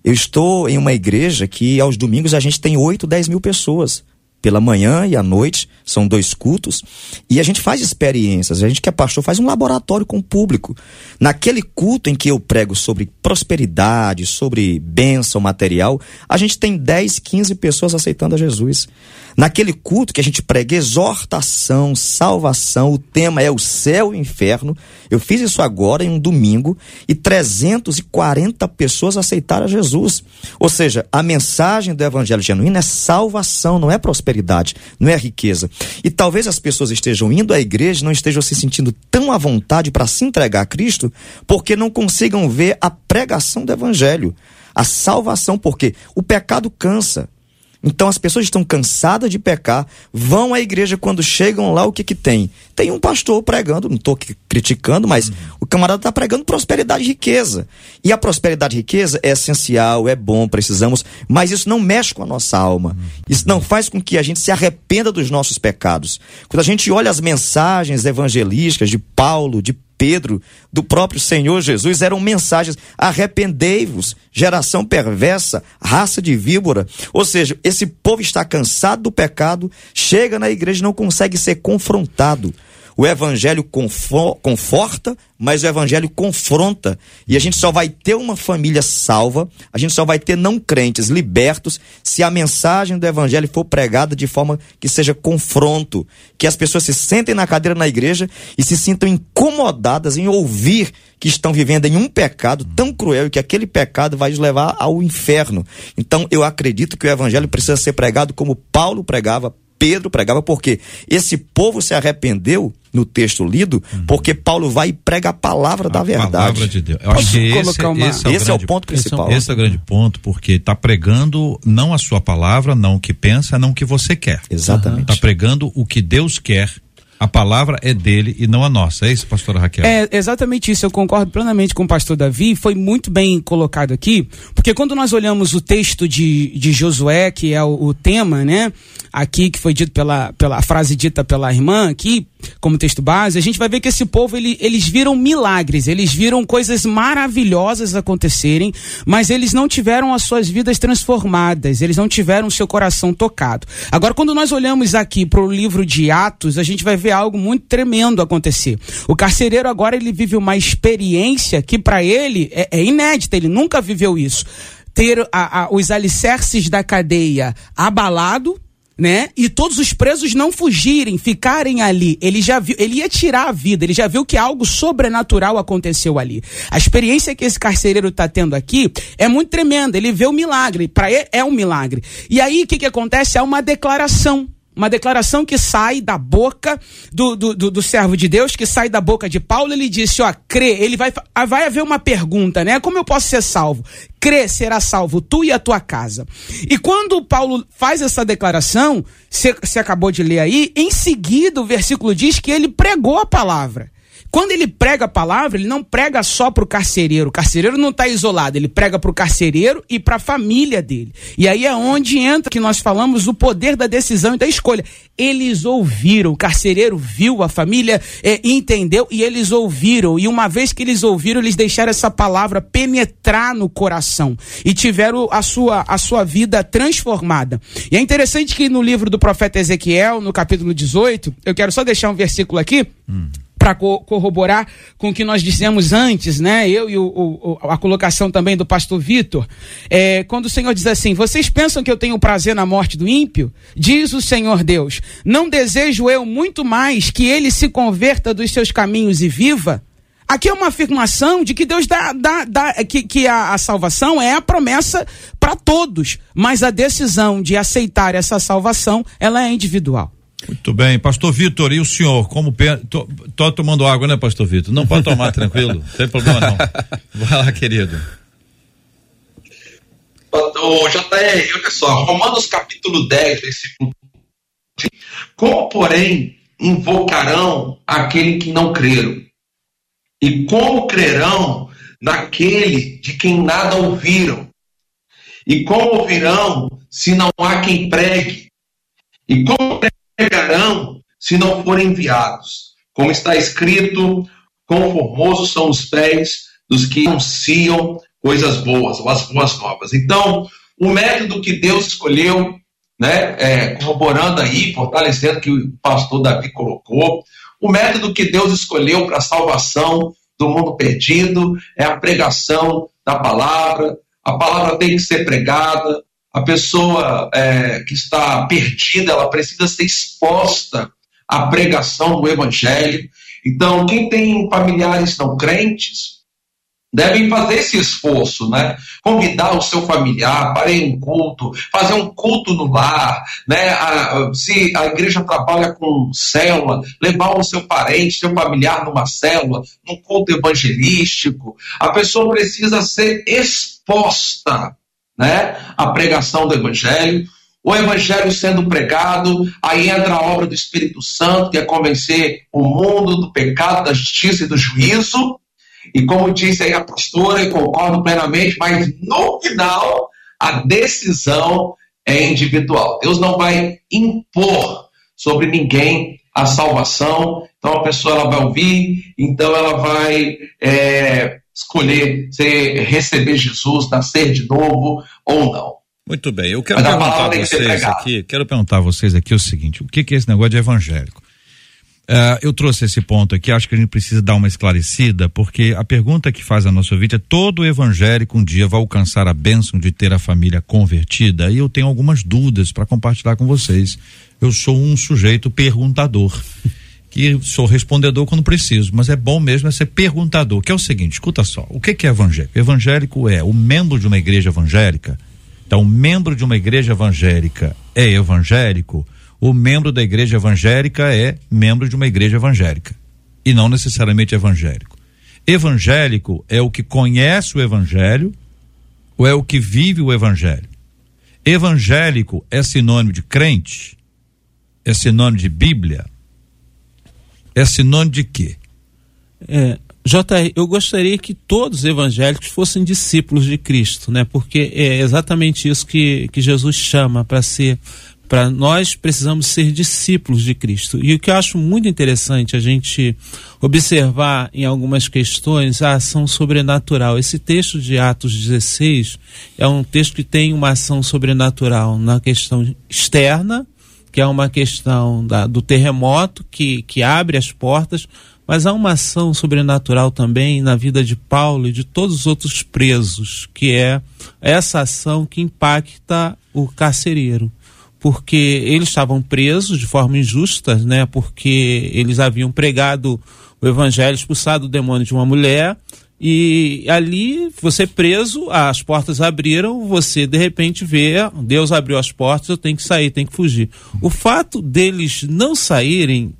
Eu estou em uma igreja que aos domingos a gente tem 8, 10 mil pessoas pela manhã e à noite, são dois cultos, e a gente faz experiências, a gente que é pastor faz um laboratório com o público. Naquele culto em que eu prego sobre prosperidade, sobre bênção material, a gente tem 10, 15 pessoas aceitando a Jesus. Naquele culto que a gente prega exortação, salvação, o tema é o céu e o inferno. Eu fiz isso agora em um domingo e 340 pessoas aceitaram Jesus. Ou seja, a mensagem do evangelho genuíno é salvação, não é prosperidade, não é riqueza. E talvez as pessoas estejam indo à igreja, não estejam se sentindo tão à vontade para se entregar a Cristo, porque não consigam ver a pregação do evangelho, a salvação, porque o pecado cansa. Então as pessoas estão cansadas de pecar, vão à igreja quando chegam lá, o que que tem? Tem um pastor pregando, não estou criticando, mas uhum. o camarada está pregando prosperidade e riqueza. E a prosperidade e riqueza é essencial, é bom, precisamos, mas isso não mexe com a nossa alma. Uhum. Isso não faz com que a gente se arrependa dos nossos pecados. Quando a gente olha as mensagens evangelísticas de Paulo, de Pedro, do próprio Senhor Jesus, eram mensagens: arrependei-vos, geração perversa, raça de víbora. Ou seja, esse povo está cansado do pecado, chega na igreja e não consegue ser confrontado. O evangelho conforta, mas o evangelho confronta. E a gente só vai ter uma família salva, a gente só vai ter não crentes libertos se a mensagem do evangelho for pregada de forma que seja confronto, que as pessoas se sentem na cadeira na igreja e se sintam incomodadas em ouvir que estão vivendo em um pecado tão cruel e que aquele pecado vai os levar ao inferno. Então eu acredito que o evangelho precisa ser pregado como Paulo pregava, Pedro pregava, porque esse povo se arrependeu no texto lido, uhum. porque Paulo vai e prega a palavra a da verdade. palavra de Deus. Eu acho que esse, uma... esse, é, o, esse grande, é o ponto principal. Esse é o grande ponto, porque está pregando não a sua palavra, não o que pensa, não o que você quer. Exatamente. Está pregando o que Deus quer a palavra é dele e não a nossa. É isso, pastora Raquel? É exatamente isso. Eu concordo plenamente com o pastor Davi. Foi muito bem colocado aqui, porque quando nós olhamos o texto de, de Josué, que é o, o tema, né? Aqui, que foi dito pela, pela frase dita pela irmã aqui, como texto base, a gente vai ver que esse povo ele, eles viram milagres, eles viram coisas maravilhosas acontecerem, mas eles não tiveram as suas vidas transformadas, eles não tiveram o seu coração tocado. Agora, quando nós olhamos aqui para o livro de Atos, a gente vai ver algo muito tremendo acontecer. O carcereiro agora ele vive uma experiência que para ele é, é inédita, ele nunca viveu isso. Ter a, a, os alicerces da cadeia abalado, né? E todos os presos não fugirem, ficarem ali. Ele já viu, ele ia tirar a vida, ele já viu que algo sobrenatural aconteceu ali. A experiência que esse carcereiro está tendo aqui é muito tremenda. Ele vê o milagre, para ele é um milagre. E aí o que que acontece? É uma declaração uma declaração que sai da boca do, do, do, do, servo de Deus, que sai da boca de Paulo, ele disse, ó, crê, ele vai, vai haver uma pergunta, né? Como eu posso ser salvo? Crê, será salvo tu e a tua casa. E quando Paulo faz essa declaração, você acabou de ler aí, em seguida o versículo diz que ele pregou a palavra. Quando ele prega a palavra, ele não prega só para o carcereiro. O carcereiro não está isolado, ele prega para o carcereiro e para a família dele. E aí é onde entra que nós falamos o poder da decisão e da escolha. Eles ouviram, o carcereiro viu, a família é, entendeu e eles ouviram. E uma vez que eles ouviram, eles deixaram essa palavra penetrar no coração e tiveram a sua, a sua vida transformada. E é interessante que no livro do profeta Ezequiel, no capítulo 18, eu quero só deixar um versículo aqui. Hum para co corroborar com o que nós dissemos antes, né? Eu e o, o, a colocação também do pastor Vitor, é, quando o Senhor diz assim: Vocês pensam que eu tenho prazer na morte do ímpio? Diz o Senhor Deus: Não desejo eu muito mais que ele se converta dos seus caminhos e viva? Aqui é uma afirmação de que Deus dá, dá, dá que, que a, a salvação é a promessa para todos, mas a decisão de aceitar essa salvação ela é individual. Muito bem, pastor Vitor, e o senhor, como tô, tô, tomando água, né, pastor Vitor? Não pode tomar, tranquilo, não tem problema não. Vai lá, querido. O JR, olha só, Romanos capítulo 10, versículo Como, porém, invocarão aquele que não creram? E como crerão naquele de quem nada ouviram? E como ouvirão se não há quem pregue? E como pregarão se não forem enviados. Como está escrito, quão formosos são os pés dos que anunciam coisas boas, ou as boas novas. Então, o método que Deus escolheu, né, é, corroborando aí, fortalecendo que o pastor Davi colocou, o método que Deus escolheu para a salvação do mundo perdido é a pregação da palavra. A palavra tem que ser pregada. A pessoa é, que está perdida, ela precisa ser exposta à pregação do evangelho. Então, quem tem familiares não crentes, devem fazer esse esforço, né? Convidar o seu familiar para ir em culto, fazer um culto no lar, né? A, se a igreja trabalha com célula, levar o seu parente, seu familiar numa célula, num culto evangelístico, a pessoa precisa ser exposta, né? À pregação do evangelho. O evangelho sendo pregado, aí entra a obra do Espírito Santo, que é convencer o mundo do pecado, da justiça e do juízo, e como disse aí a pastora, e concordo plenamente, mas no final a decisão é individual. Deus não vai impor sobre ninguém a salvação. Então a pessoa ela vai ouvir, então ela vai é, escolher se receber Jesus, nascer de novo ou não. Muito bem, eu quero perguntar a vocês aqui, quero perguntar a vocês aqui o seguinte: o que, que é esse negócio de evangélico? Uh, eu trouxe esse ponto aqui, acho que a gente precisa dar uma esclarecida, porque a pergunta que faz a nossa ouvinte é: todo evangélico um dia vai alcançar a bênção de ter a família convertida? E eu tenho algumas dúvidas para compartilhar com vocês. Eu sou um sujeito perguntador, que sou respondedor quando preciso, mas é bom mesmo é ser perguntador, que é o seguinte: escuta só, o que, que é evangélico? Evangélico é o membro de uma igreja evangélica. Então, membro de uma igreja evangélica é evangélico o membro da igreja evangélica é membro de uma igreja evangélica e não necessariamente evangélico. Evangélico é o que conhece o evangelho ou é o que vive o evangelho. Evangélico é sinônimo de crente? É sinônimo de Bíblia? É sinônimo de quê? É, JR, eu gostaria que todos os evangélicos fossem discípulos de Cristo, né? Porque é exatamente isso que, que Jesus chama para ser para nós precisamos ser discípulos de Cristo. E o que eu acho muito interessante a gente observar em algumas questões a ação sobrenatural. Esse texto de Atos 16 é um texto que tem uma ação sobrenatural na questão externa, que é uma questão da, do terremoto que, que abre as portas, mas há uma ação sobrenatural também na vida de Paulo e de todos os outros presos, que é essa ação que impacta o carcereiro porque eles estavam presos de forma injusta, né? Porque eles haviam pregado o evangelho, expulsado o demônio de uma mulher, e ali, você preso, as portas abriram, você de repente vê, Deus abriu as portas, eu tenho que sair, tenho que fugir. O fato deles não saírem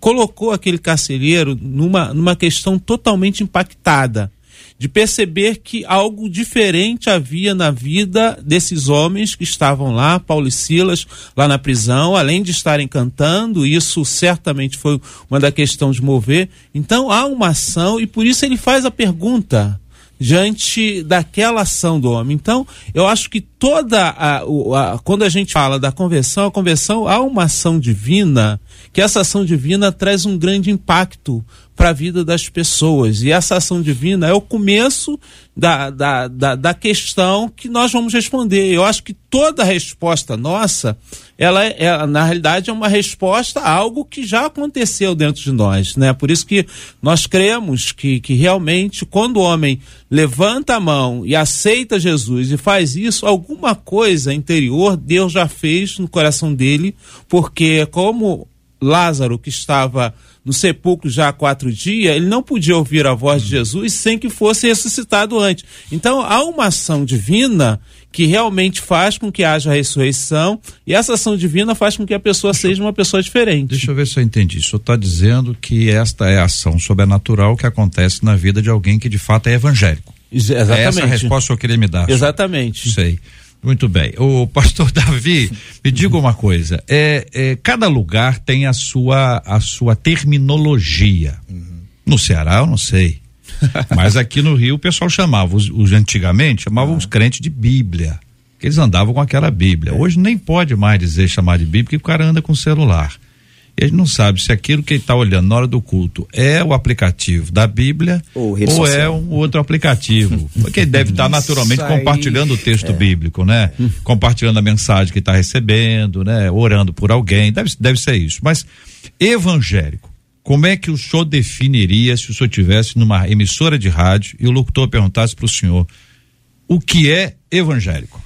colocou aquele carcereiro numa, numa questão totalmente impactada de perceber que algo diferente havia na vida desses homens que estavam lá, Paulo e Silas, lá na prisão, além de estarem cantando, isso certamente foi uma da questão de mover. Então há uma ação e por isso ele faz a pergunta diante daquela ação do homem. Então, eu acho que toda a, a, quando a gente fala da conversão, a conversão há uma ação divina, que essa ação divina traz um grande impacto para a vida das pessoas. E essa ação divina é o começo da, da, da, da, questão que nós vamos responder. Eu acho que toda resposta nossa, ela é, é, na realidade, é uma resposta a algo que já aconteceu dentro de nós. Né? Por isso que nós cremos que, que realmente, quando o homem levanta a mão e aceita Jesus e faz isso, alguma coisa interior Deus já fez no coração dele, porque como Lázaro, que estava no sepulcro já há quatro dias, ele não podia ouvir a voz de Jesus sem que fosse ressuscitado antes. Então há uma ação divina que realmente faz com que haja ressurreição e essa ação divina faz com que a pessoa deixa, seja uma pessoa diferente. Deixa eu ver se eu entendi. O senhor está dizendo que esta é a ação sobrenatural que acontece na vida de alguém que de fato é evangélico. Exatamente. É essa a resposta que eu queria me dar. Exatamente. Sei. Muito bem. O pastor Davi, me diga uma coisa. É, é, cada lugar tem a sua, a sua terminologia. Uhum. No Ceará, eu não sei. Mas aqui no Rio o pessoal chamava, os, os antigamente, chamavam ah. os crentes de Bíblia. Que eles andavam com aquela Bíblia. É. Hoje nem pode mais dizer chamar de Bíblia, porque o cara anda com celular. Ele não sabe se aquilo que ele está olhando na hora do culto é o aplicativo da Bíblia ou, ou é um outro aplicativo. Porque ele deve estar naturalmente compartilhando o texto é. bíblico, né? Compartilhando a mensagem que está recebendo, né? Orando por alguém, deve, deve ser isso. Mas evangélico, como é que o senhor definiria se o senhor tivesse numa emissora de rádio e o locutor perguntasse para o senhor o que é evangélico?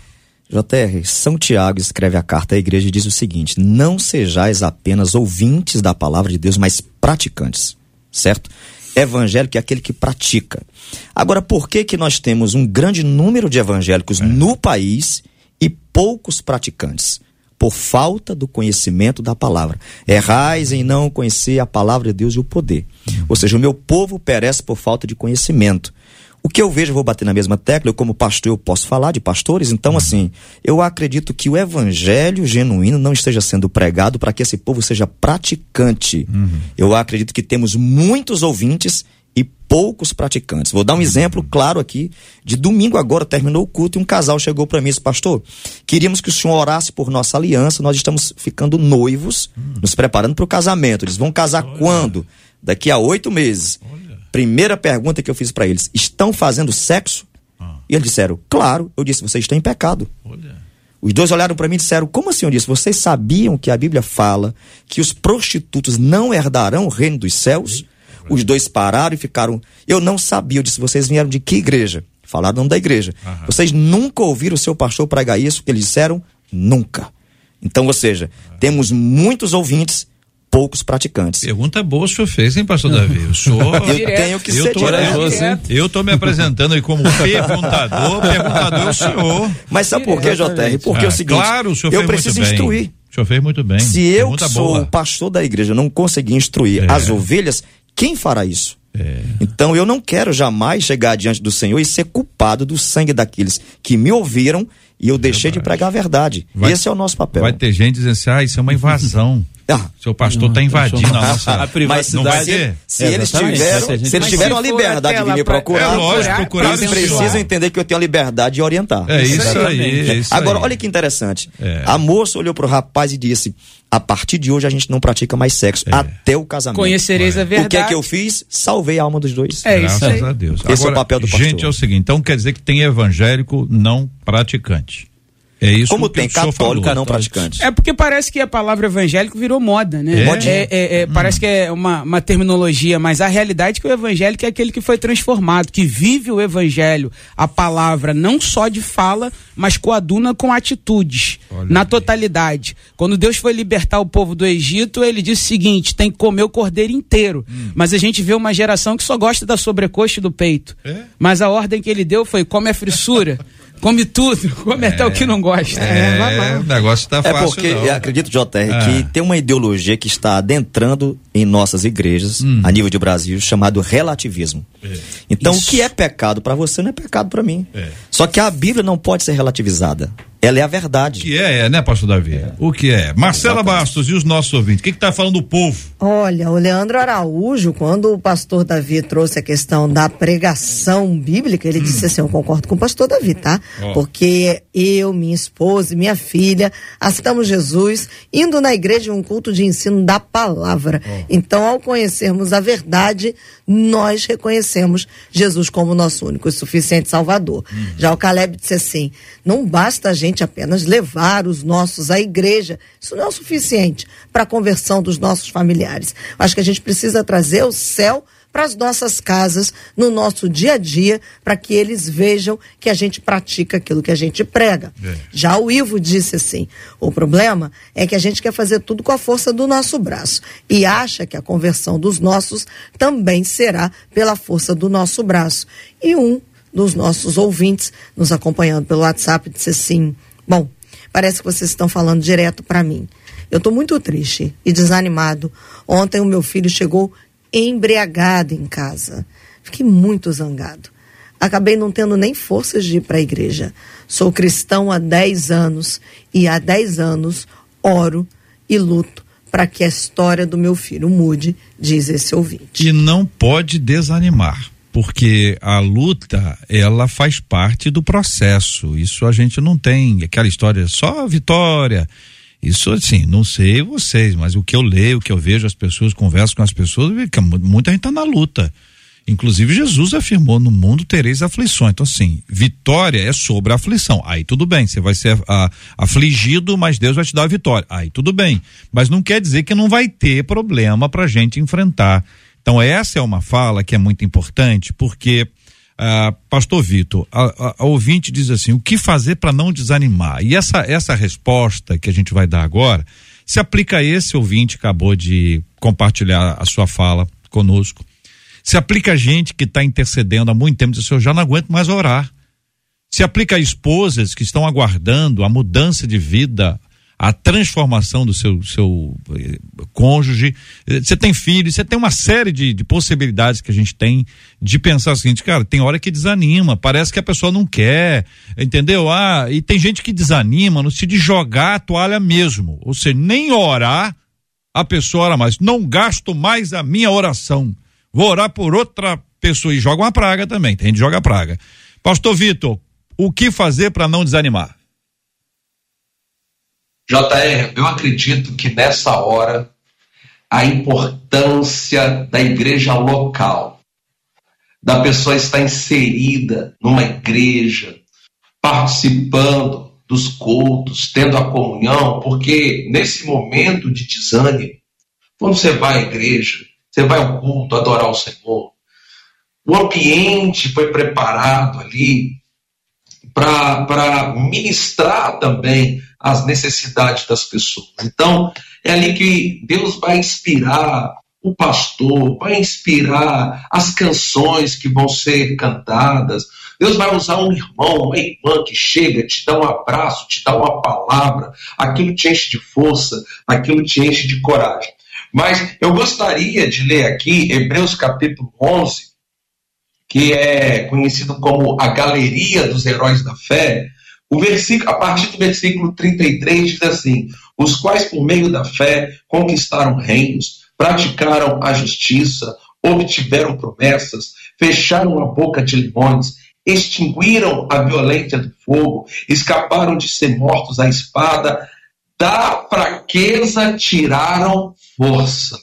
JR, São Tiago escreve a carta à igreja e diz o seguinte: Não sejais apenas ouvintes da palavra de Deus, mas praticantes. Certo? Evangélico é aquele que pratica. Agora, por que que nós temos um grande número de evangélicos é. no país e poucos praticantes? Por falta do conhecimento da palavra. Errais em não conhecer a palavra de Deus e o poder. Ou seja, o meu povo perece por falta de conhecimento. O que eu vejo, eu vou bater na mesma tecla, eu como pastor eu posso falar de pastores, então assim, eu acredito que o evangelho genuíno não esteja sendo pregado para que esse povo seja praticante. Uhum. Eu acredito que temos muitos ouvintes e poucos praticantes. Vou dar um exemplo claro aqui. De domingo agora terminou o culto e um casal chegou para mim e disse: Pastor, queríamos que o senhor orasse por nossa aliança. Nós estamos ficando noivos, uhum. nos preparando para o casamento. Eles vão casar quando? Daqui a oito meses. Primeira pergunta que eu fiz para eles: estão fazendo sexo? Ah. E eles disseram: claro. Eu disse: vocês estão em pecado. Olha. Os dois olharam para mim e disseram: Como assim? Eu disse: Vocês sabiam que a Bíblia fala que os prostitutos não herdarão o reino dos céus? Os dois pararam e ficaram. Eu não sabia. Eu disse: Vocês vieram de que igreja? Falaram nome da igreja. Aham. Vocês nunca ouviram o seu pastor pregar isso? Eles disseram: Nunca. Então, ou seja, temos muitos ouvintes poucos praticantes. Pergunta boa o senhor fez, hein, pastor Davi? O senhor... eu tenho que eu ser tô, direto. Eu tô me apresentando aí como perguntador, perguntador é o senhor. Mas sabe por quê, JR? Porque ah, é o seguinte, claro, o senhor eu preciso instruir. O senhor fez muito bem. Se eu que sou boa. o pastor da igreja não conseguir instruir é. as ovelhas, quem fará isso? É. Então eu não quero jamais chegar diante do Senhor e ser culpado do sangue daqueles que me ouviram e eu deixei de pregar a verdade. Vai, Esse é o nosso papel. Vai ter gente dizendo assim, ah, isso é uma invasão. Ah, Seu pastor está invadindo a nossa a privacidade. Mas se, se eles tiveram, se eles tiveram a liberdade de me procurar, é lógico, procurar eles precisam entender que eu tenho a liberdade de orientar. É isso aí. É isso Agora, aí. olha que interessante. É. A moça olhou pro rapaz e disse: a partir de hoje a gente não pratica mais sexo é. até o casamento. Conhecereis a verdade. O que é que eu fiz? Salvei a alma dos dois. É isso Graças a Deus. Esse Agora, é o papel do pastor. Gente, é o seguinte, então quer dizer que tem evangélico não praticante. É isso Como tem católico não praticante. É porque parece que a palavra evangélico virou moda, né? É? É, é, é hum. Parece que é uma, uma terminologia, mas a realidade é que o evangélico é aquele que foi transformado, que vive o evangelho, a palavra, não só de fala, mas coaduna com atitudes, Olha na aí. totalidade. Quando Deus foi libertar o povo do Egito, ele disse o seguinte: tem que comer o cordeiro inteiro. Hum. Mas a gente vê uma geração que só gosta da sobrecoxa e do peito. É? Mas a ordem que ele deu foi: come a frissura. come tudo, come é, até o que não gosta. É, é o negócio tá fácil. É porque, não. acredito, JR, ah. que tem uma ideologia que está adentrando em nossas igrejas, hum. a nível de Brasil, chamado relativismo. É. Então, Isso. o que é pecado para você não é pecado para mim. É. Só que a Bíblia não pode ser relativizada. Ela é a verdade. O que é, é né, pastor Davi? É. O que é? Marcela Exatamente. Bastos e os nossos ouvintes, o que está falando do povo? Olha, o Leandro Araújo, quando o pastor Davi trouxe a questão da pregação bíblica, ele hum. disse assim: Eu concordo com o pastor Davi, tá? Oh. Porque eu, minha esposa e minha filha aceitamos Jesus indo na igreja em um culto de ensino da palavra. Oh. Então, ao conhecermos a verdade, nós reconhecemos Jesus como nosso único e suficiente Salvador. Hum. Já o Caleb disse assim: Não basta a gente gente apenas levar os nossos à igreja. Isso não é o suficiente para a conversão dos nossos familiares. Acho que a gente precisa trazer o céu para as nossas casas, no nosso dia a dia, para que eles vejam que a gente pratica aquilo que a gente prega. É. Já o Ivo disse assim: o problema é que a gente quer fazer tudo com a força do nosso braço e acha que a conversão dos nossos também será pela força do nosso braço. E um dos nossos ouvintes nos acompanhando pelo WhatsApp disse assim: Bom, parece que vocês estão falando direto para mim. Eu estou muito triste e desanimado. Ontem o meu filho chegou embriagado em casa. Fiquei muito zangado. Acabei não tendo nem forças de ir para a igreja. Sou cristão há 10 anos e há 10 anos oro e luto para que a história do meu filho mude, diz esse ouvinte. E não pode desanimar porque a luta ela faz parte do processo. Isso a gente não tem aquela história só vitória. Isso assim, não sei vocês, mas o que eu leio, o que eu vejo, as pessoas, converso com as pessoas, muita gente está na luta. Inclusive, Jesus afirmou: no mundo tereis aflições. Então, assim, vitória é sobre a aflição. Aí tudo bem, você vai ser a, afligido, mas Deus vai te dar a vitória. Aí tudo bem. Mas não quer dizer que não vai ter problema para gente enfrentar. Então, essa é uma fala que é muito importante, porque, uh, Pastor Vitor, a, a, ouvinte diz assim: o que fazer para não desanimar? E essa, essa resposta que a gente vai dar agora se aplica a esse ouvinte que acabou de compartilhar a sua fala conosco se aplica a gente que está intercedendo há muito tempo, diz assim, eu já não aguento mais orar. Se aplica a esposas que estão aguardando a mudança de vida, a transformação do seu, seu eh, cônjuge. Você tem filhos, você tem uma série de, de possibilidades que a gente tem de pensar o seguinte, cara, tem hora que desanima, parece que a pessoa não quer, entendeu? Ah, e tem gente que desanima no sentido de jogar a toalha mesmo. Ou seja, nem orar, a pessoa ora mais. Não gasto mais a minha oração vou orar por outra pessoa e joga uma praga também, tem gente que joga praga. Pastor Vitor, o que fazer para não desanimar? JR, eu acredito que nessa hora a importância da igreja local, da pessoa estar inserida numa igreja, participando dos cultos, tendo a comunhão, porque nesse momento de desânimo, quando você vai à igreja, você vai ao culto adorar o Senhor. O ambiente foi preparado ali para ministrar também as necessidades das pessoas. Então, é ali que Deus vai inspirar o pastor, vai inspirar as canções que vão ser cantadas. Deus vai usar um irmão, uma irmã que chega, te dá um abraço, te dá uma palavra, aquilo te enche de força, aquilo te enche de coragem. Mas eu gostaria de ler aqui Hebreus capítulo 11, que é conhecido como a galeria dos heróis da fé. O versículo, a partir do versículo 33 diz assim: os quais por meio da fé conquistaram reinos, praticaram a justiça, obtiveram promessas, fecharam a boca de limões, extinguiram a violência do fogo, escaparam de ser mortos à espada, da fraqueza tiraram força.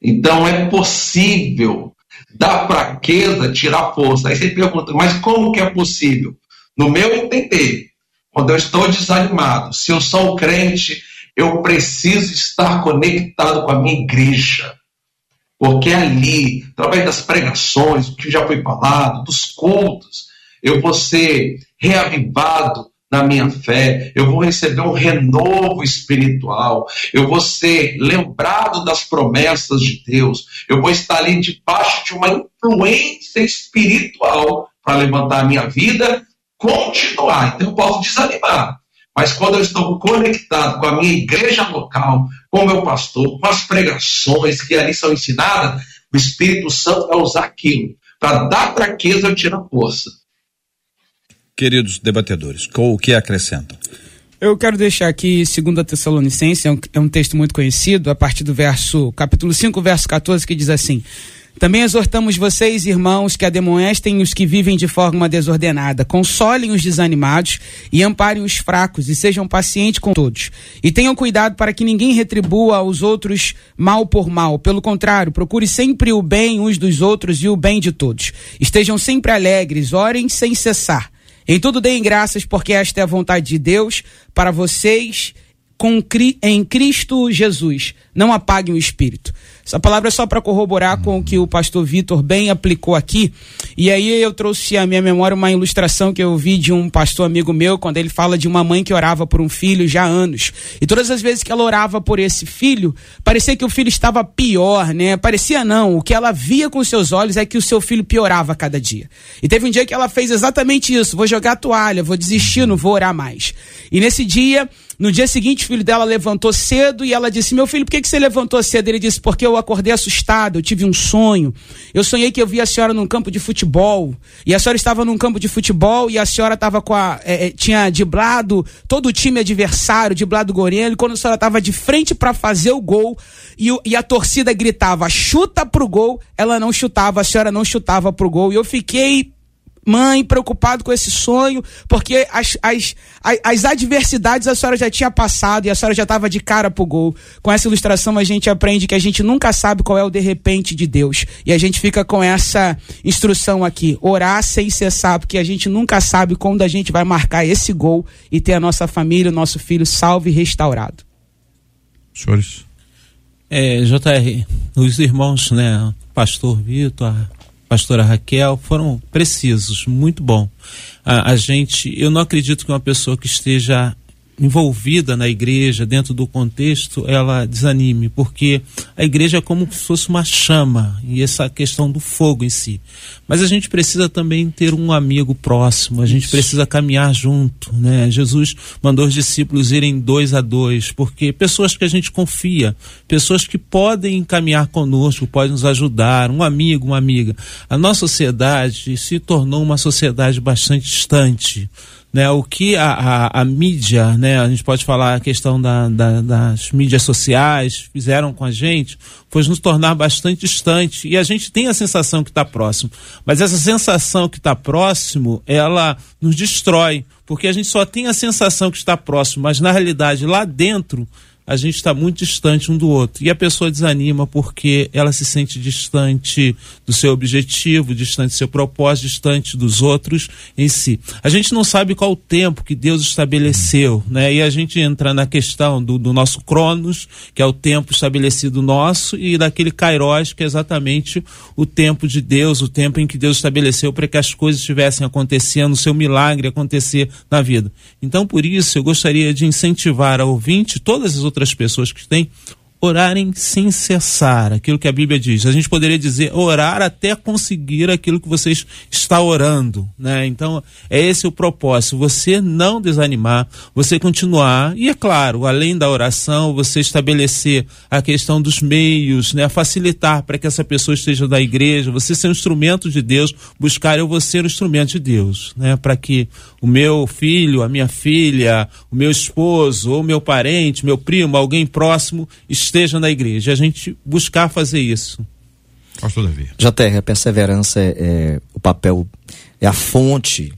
Então é possível da fraqueza tirar força. Aí você pergunta, mas como que é possível? No meu entender, quando eu estou desanimado, se eu sou crente, eu preciso estar conectado com a minha igreja. Porque ali, através das pregações, o que já foi falado, dos cultos, eu vou ser reavivado na minha fé, eu vou receber um renovo espiritual, eu vou ser lembrado das promessas de Deus, eu vou estar ali debaixo de uma influência espiritual para levantar a minha vida, continuar. Então eu posso desanimar. Mas quando eu estou conectado com a minha igreja local, com o meu pastor, com as pregações que ali são ensinadas, o Espírito Santo vai usar aquilo. Para dar fraqueza, eu tiro a força queridos debatedores? O que acrescentam? Eu quero deixar aqui, segundo a Tessalonicense, é um, é um texto muito conhecido, a partir do verso, capítulo 5, verso 14, que diz assim: também exortamos vocês, irmãos, que ademoestem os que vivem de forma desordenada, consolem os desanimados e amparem os fracos, e sejam pacientes com todos. E tenham cuidado para que ninguém retribua aos outros mal por mal. Pelo contrário, procure sempre o bem uns dos outros e o bem de todos. Estejam sempre alegres, orem sem cessar. Em tudo deem graças, porque esta é a vontade de Deus para vocês com, em Cristo Jesus. Não apaguem o espírito. Essa palavra é só para corroborar com o que o pastor Vitor bem aplicou aqui. E aí eu trouxe à minha memória uma ilustração que eu vi de um pastor amigo meu, quando ele fala de uma mãe que orava por um filho já há anos. E todas as vezes que ela orava por esse filho, parecia que o filho estava pior, né? Parecia não. O que ela via com seus olhos é que o seu filho piorava a cada dia. E teve um dia que ela fez exatamente isso: vou jogar a toalha, vou desistir, não vou orar mais. E nesse dia no dia seguinte, o filho dela levantou cedo e ela disse: Meu filho, por que, que você levantou cedo? Ele disse: Porque eu acordei assustado, eu tive um sonho. Eu sonhei que eu vi a senhora num campo de futebol. E a senhora estava num campo de futebol e a senhora estava com a. É, tinha diblado todo o time adversário, diblado o Gorelo. E quando a senhora estava de frente para fazer o gol e, e a torcida gritava: chuta pro gol, ela não chutava, a senhora não chutava pro gol. E eu fiquei mãe, preocupado com esse sonho, porque as, as, as, as adversidades a senhora já tinha passado e a senhora já estava de cara pro gol. Com essa ilustração a gente aprende que a gente nunca sabe qual é o de repente de Deus. E a gente fica com essa instrução aqui: orar sem cessar, porque a gente nunca sabe quando a gente vai marcar esse gol e ter a nossa família, o nosso filho salvo e restaurado. Senhores. É, JR, os irmãos, né, pastor Vitor, a pastora Raquel, foram precisos, muito bom. A, a gente, eu não acredito que uma pessoa que esteja envolvida na igreja, dentro do contexto, ela desanime, porque a igreja é como se fosse uma chama e essa questão do fogo em si. Mas a gente precisa também ter um amigo próximo, a gente Isso. precisa caminhar junto, né? Jesus mandou os discípulos irem dois a dois, porque pessoas que a gente confia, pessoas que podem caminhar conosco, podem nos ajudar, um amigo, uma amiga. A nossa sociedade se tornou uma sociedade bastante distante né, o que a, a, a, mídia, né, a gente pode falar a questão da, da, das mídias sociais fizeram com a gente, foi nos tornar bastante distante. E a gente tem a sensação que está próximo. Mas essa sensação que está próximo, ela nos destrói. Porque a gente só tem a sensação que está próximo, mas na realidade lá dentro a gente está muito distante um do outro. E a pessoa desanima porque ela se sente distante do seu objetivo, distante do seu propósito, distante dos outros em si. A gente não sabe qual o tempo que Deus estabeleceu, né? E a gente entra na questão do, do nosso Cronos, que é o tempo estabelecido nosso, e daquele Kairos, que é exatamente o tempo de Deus, o tempo em que Deus estabeleceu para que as coisas estivessem acontecendo, o seu milagre acontecer na vida. Então, por isso, eu gostaria de incentivar a ouvinte, todas as outras outras pessoas que têm orarem sem cessar, aquilo que a Bíblia diz. A gente poderia dizer orar até conseguir aquilo que você está orando, né? Então, é esse o propósito, você não desanimar, você continuar, e é claro, além da oração, você estabelecer a questão dos meios, né? Facilitar para que essa pessoa esteja da igreja, você ser um instrumento de Deus, buscar eu vou ser um instrumento de Deus, né? Para que o meu filho, a minha filha, o meu esposo, ou meu parente, meu primo, alguém próximo esteja estejam na igreja, a gente buscar fazer isso. Pastor Davi. JR, a perseverança é, é, o papel, é a fonte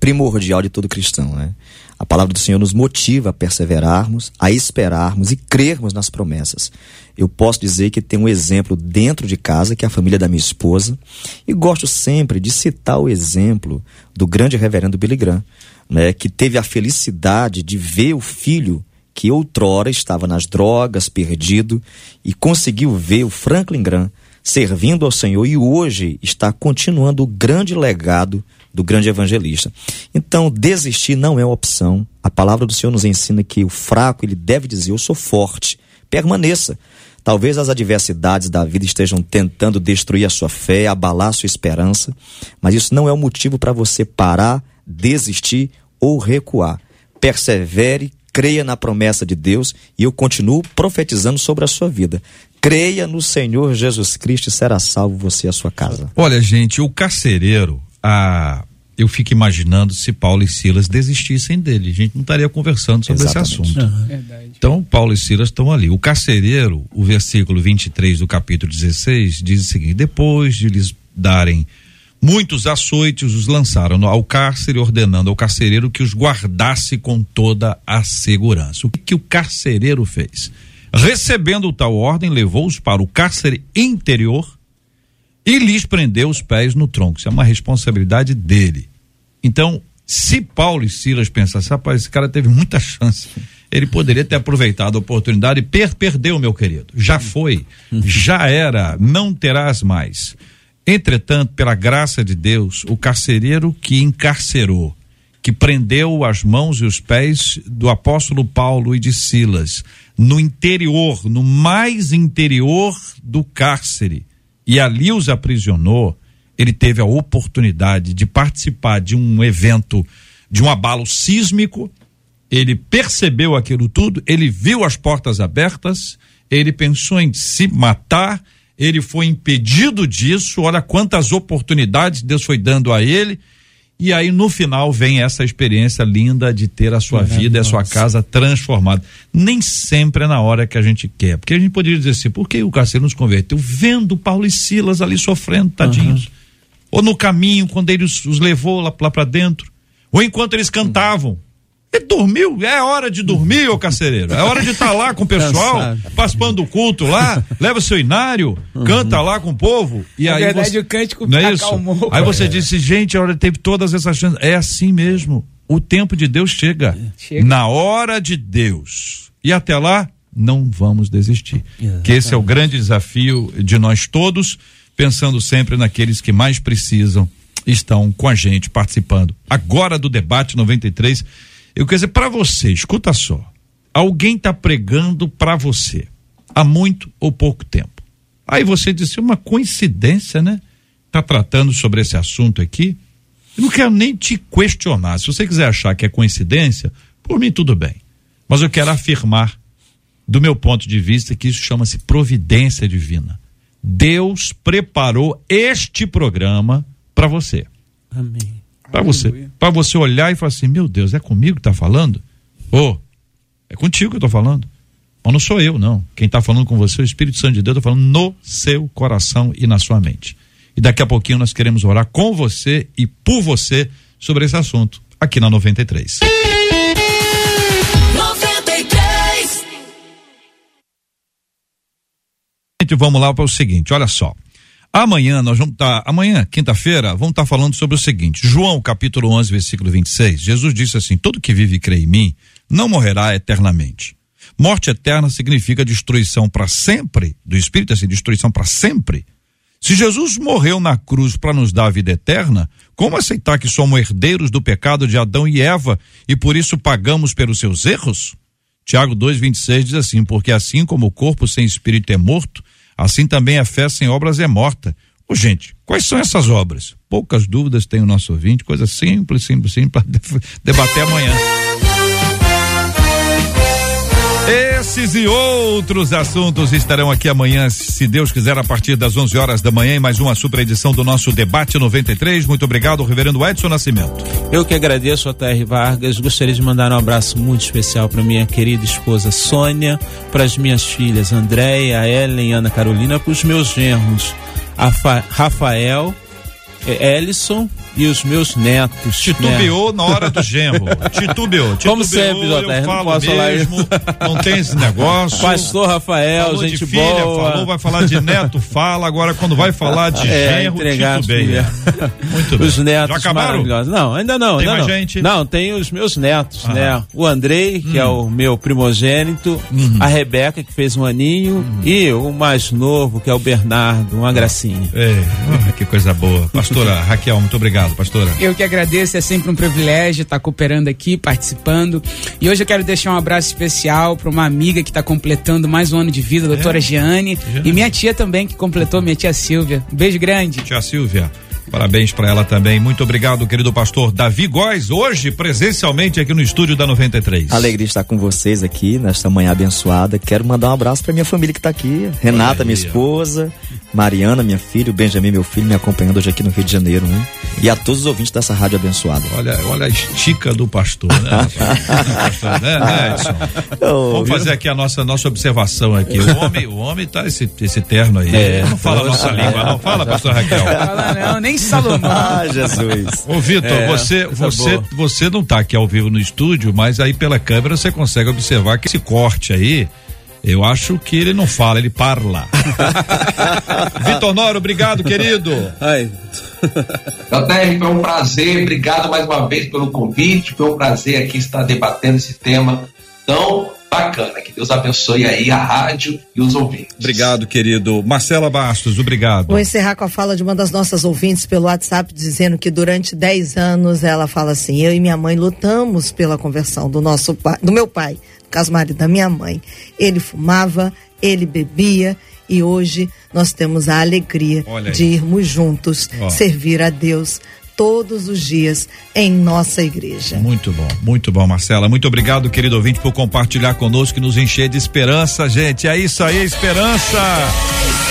primordial de todo cristão, né? A palavra do Senhor nos motiva a perseverarmos, a esperarmos e crermos nas promessas. Eu posso dizer que tem um exemplo dentro de casa, que é a família da minha esposa, e gosto sempre de citar o exemplo do grande reverendo Billy Graham, né, que teve a felicidade de ver o filho que outrora estava nas drogas, perdido, e conseguiu ver o Franklin Graham servindo ao Senhor e hoje está continuando o grande legado do grande evangelista. Então, desistir não é opção. A palavra do Senhor nos ensina que o fraco ele deve dizer: Eu sou forte. Permaneça. Talvez as adversidades da vida estejam tentando destruir a sua fé, abalar a sua esperança, mas isso não é o um motivo para você parar, desistir ou recuar. Persevere, creia na promessa de Deus e eu continuo profetizando sobre a sua vida. Creia no Senhor Jesus Cristo e será salvo você e a sua casa. Olha, gente, o carcereiro, a eu fico imaginando se Paulo e Silas desistissem dele. A gente não estaria conversando sobre Exatamente. esse assunto. Uhum. Então, Paulo e Silas estão ali. O carcereiro, o versículo 23 do capítulo 16, diz o seguinte: depois de lhes darem Muitos açoites os lançaram ao cárcere, ordenando ao carcereiro que os guardasse com toda a segurança. O que, que o carcereiro fez? Recebendo tal ordem, levou-os para o cárcere interior e lhes prendeu os pés no tronco. Isso é uma responsabilidade dele. Então, se Paulo e Silas pensassem, rapaz, esse cara teve muita chance. Ele poderia ter aproveitado a oportunidade e per perdeu, meu querido. Já foi, já era, não terás mais. Entretanto, pela graça de Deus, o carcereiro que encarcerou, que prendeu as mãos e os pés do apóstolo Paulo e de Silas, no interior, no mais interior do cárcere, e ali os aprisionou, ele teve a oportunidade de participar de um evento, de um abalo sísmico, ele percebeu aquilo tudo, ele viu as portas abertas, ele pensou em se matar ele foi impedido disso. Olha quantas oportunidades Deus foi dando a ele. E aí no final vem essa experiência linda de ter a sua vida e a sua casa transformada. Nem sempre é na hora que a gente quer. Porque a gente poderia dizer assim, por que o carcereiro nos converteu? Vendo Paulo e Silas ali sofrendo, tadinhos. Uhum. ou no caminho, quando ele os, os levou lá, lá para dentro, ou enquanto eles cantavam. Ele dormiu, é hora de dormir, ô carcereiro. É hora de estar tá lá com o pessoal, participando do culto lá, leva seu inário, uhum. canta lá com o povo. E Na aí verdade, você, o cântico não é isso? Acalmou, aí você disse, gente, a hora teve todas essas chances. É assim mesmo. O tempo de Deus chega. chega. Na hora de Deus. E até lá, não vamos desistir. Exatamente. Que esse é o grande desafio de nós todos, pensando sempre naqueles que mais precisam, estão com a gente participando. Agora do debate 93, eu quero dizer para você, escuta só. Alguém está pregando para você há muito ou pouco tempo. Aí você disse uma coincidência, né? Tá tratando sobre esse assunto aqui. Eu não quero nem te questionar. Se você quiser achar que é coincidência, por mim tudo bem. Mas eu quero afirmar do meu ponto de vista, que isso chama-se providência divina. Deus preparou este programa para você. Amém. Para você, para você olhar e falar assim: "Meu Deus, é comigo que tá falando?" Ô, oh, é contigo que eu tô falando. Mas não sou eu, não. Quem está falando com você, o Espírito Santo de Deus, está falando no seu coração e na sua mente. E daqui a pouquinho nós queremos orar com você e por você sobre esse assunto, aqui na 93. vamos lá para o seguinte, olha só. Amanhã nós vamos estar, tá, amanhã, quinta-feira, vamos estar tá falando sobre o seguinte. João, capítulo 11, versículo 26. Jesus disse assim: Todo que vive e crê em mim não morrerá eternamente. Morte eterna significa destruição para sempre, do espírito assim, destruição para sempre. Se Jesus morreu na cruz para nos dar a vida eterna, como aceitar que somos herdeiros do pecado de Adão e Eva e por isso pagamos pelos seus erros? Tiago 2:26 diz assim: Porque assim como o corpo sem espírito é morto, Assim também a fé sem obras é morta. Ô, gente, quais são essas obras? Poucas dúvidas tem o nosso ouvinte, coisa simples, simples, simples, para debater amanhã. Esses e outros assuntos estarão aqui amanhã, se Deus quiser, a partir das 11 horas da manhã, em mais uma super edição do nosso Debate 93. Muito obrigado, Reverendo Edson Nascimento. Eu que agradeço TR Vargas. Gostaria de mandar um abraço muito especial para minha querida esposa Sônia, para as minhas filhas Andréia, Ellen, Ana Carolina, para os meus genros Rafael, Ellison e os meus netos. Titubeou né? na hora do genro. Titubeou. Titubeou Como sempre, JR, eu não mesmo, não tem esse negócio. Pastor Rafael, falou gente de filha, boa. falou, vai falar de neto, fala. Agora, quando vai falar de é, genro, titubeia. Muito bem. Os netos Já acabaram? Não, ainda não. Tem ainda mais não. gente? Não, tem os meus netos, né? O Andrei, que é hum. é o meu primogênito, uhum. a Rebeca, que fez um aninho, uhum. e o mais novo, que é o Bernardo, uma gracinha. É, que coisa boa. Pastora Raquel, muito obrigado, pastora. Eu que agradeço, é sempre um privilégio estar cooperando aqui, participando. E hoje eu quero deixar um abraço especial para uma amiga que está completando mais um ano de vida, a doutora é? Giane, Giane, e minha tia também, que completou, minha tia Silvia. Um beijo grande. Tia Silvia. Parabéns para ela também. Muito obrigado, querido pastor Davi Góes, hoje presencialmente aqui no estúdio da 93. Alegria estar com vocês aqui nesta manhã abençoada. Quero mandar um abraço para minha família que está aqui, Renata, minha esposa, Mariana, minha filha, o Benjamin, meu filho, me acompanhando hoje aqui no Rio de Janeiro, né? E a todos os ouvintes dessa rádio abençoada. Olha, olha a estica do pastor, né? pastor, né, né Edson? Vamos fazer aqui a nossa, nossa observação aqui. O homem, o homem tá esse, esse terno aí. É, não fala a nossa língua, não. Fala, pastor Raquel. Fala não, nem Salomão. Ah, Jesus. Ô, Vitor, é, você, você, você não tá aqui ao vivo no estúdio, mas aí pela câmera você consegue observar que esse corte aí eu acho que ele não fala, ele parla. Vitor Noro, obrigado, querido. Ai. JR, foi um prazer, obrigado mais uma vez pelo convite, foi um prazer aqui estar debatendo esse tema tão bacana. Que Deus abençoe aí a rádio e os ouvintes. Obrigado, querido. Marcela Bastos, obrigado. Vou encerrar com a fala de uma das nossas ouvintes pelo WhatsApp, dizendo que durante 10 anos ela fala assim: eu e minha mãe lutamos pela conversão do nosso pai, do meu pai caso marido da minha mãe. Ele fumava, ele bebia e hoje nós temos a alegria de irmos juntos oh. servir a Deus todos os dias em nossa igreja. Muito bom, muito bom, Marcela. Muito obrigado, querido ouvinte, por compartilhar conosco e nos encher de esperança, gente. É isso aí, esperança.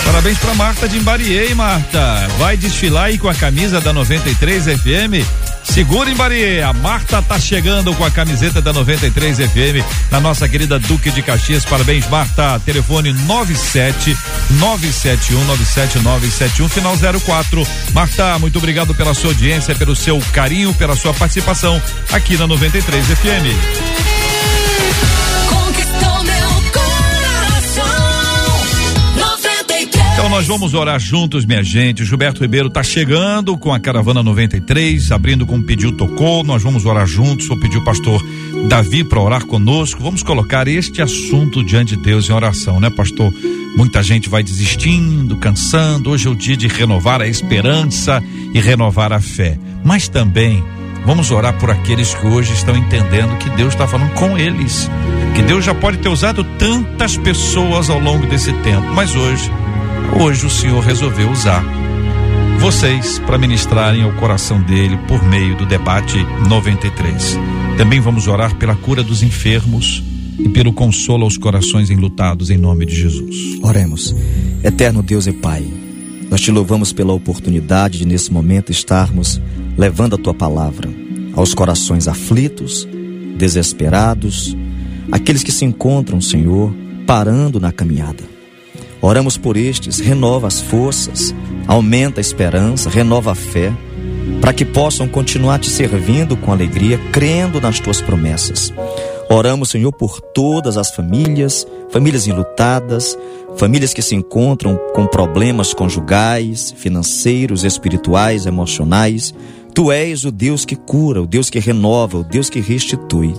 Parabéns para Marta de Imbariei, Marta. Vai desfilar aí com a camisa da 93 FM Segura em Bari, a Marta tá chegando com a camiseta da 93 FM na nossa querida Duque de Caxias. Parabéns, Marta. Telefone 97 971 97971 final 04. Marta, muito obrigado pela sua audiência, pelo seu carinho, pela sua participação aqui na 93 FM. Então nós vamos orar juntos, minha gente. O Gilberto Ribeiro está chegando com a caravana 93, abrindo com pediu tocou. Nós vamos orar juntos. Vou pedir o pastor Davi para orar conosco. Vamos colocar este assunto diante de Deus em oração, né, pastor? Muita gente vai desistindo, cansando. Hoje é o dia de renovar a esperança e renovar a fé. Mas também vamos orar por aqueles que hoje estão entendendo que Deus está falando com eles. Que Deus já pode ter usado tantas pessoas ao longo desse tempo, mas hoje Hoje o Senhor resolveu usar vocês para ministrarem ao coração dele por meio do debate 93. Também vamos orar pela cura dos enfermos e pelo consolo aos corações enlutados em nome de Jesus. Oremos. Eterno Deus e Pai, nós te louvamos pela oportunidade de nesse momento estarmos levando a tua palavra aos corações aflitos, desesperados, aqueles que se encontram, Senhor, parando na caminhada. Oramos por estes, renova as forças, aumenta a esperança, renova a fé, para que possam continuar te servindo com alegria, crendo nas tuas promessas. Oramos, Senhor, por todas as famílias, famílias enlutadas, famílias que se encontram com problemas conjugais, financeiros, espirituais, emocionais. Tu és o Deus que cura, o Deus que renova, o Deus que restitui.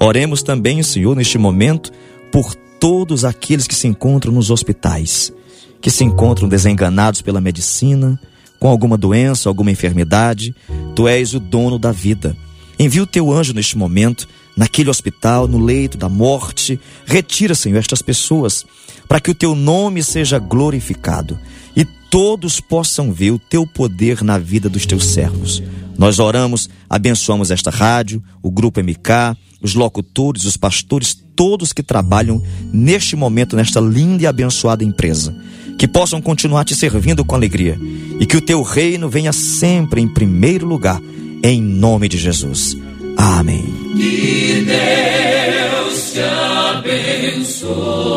Oremos também, Senhor, neste momento, por todos aqueles que se encontram nos hospitais, que se encontram desenganados pela medicina, com alguma doença, alguma enfermidade, tu és o dono da vida. Envia o teu anjo neste momento, naquele hospital, no leito da morte. Retira, Senhor, estas pessoas, para que o teu nome seja glorificado e todos possam ver o teu poder na vida dos teus servos. Nós oramos, abençoamos esta rádio, o Grupo MK, os locutores, os pastores, todos que trabalham neste momento nesta linda e abençoada empresa. Que possam continuar te servindo com alegria e que o teu reino venha sempre em primeiro lugar, em nome de Jesus. Amém. Que Deus te abençoe.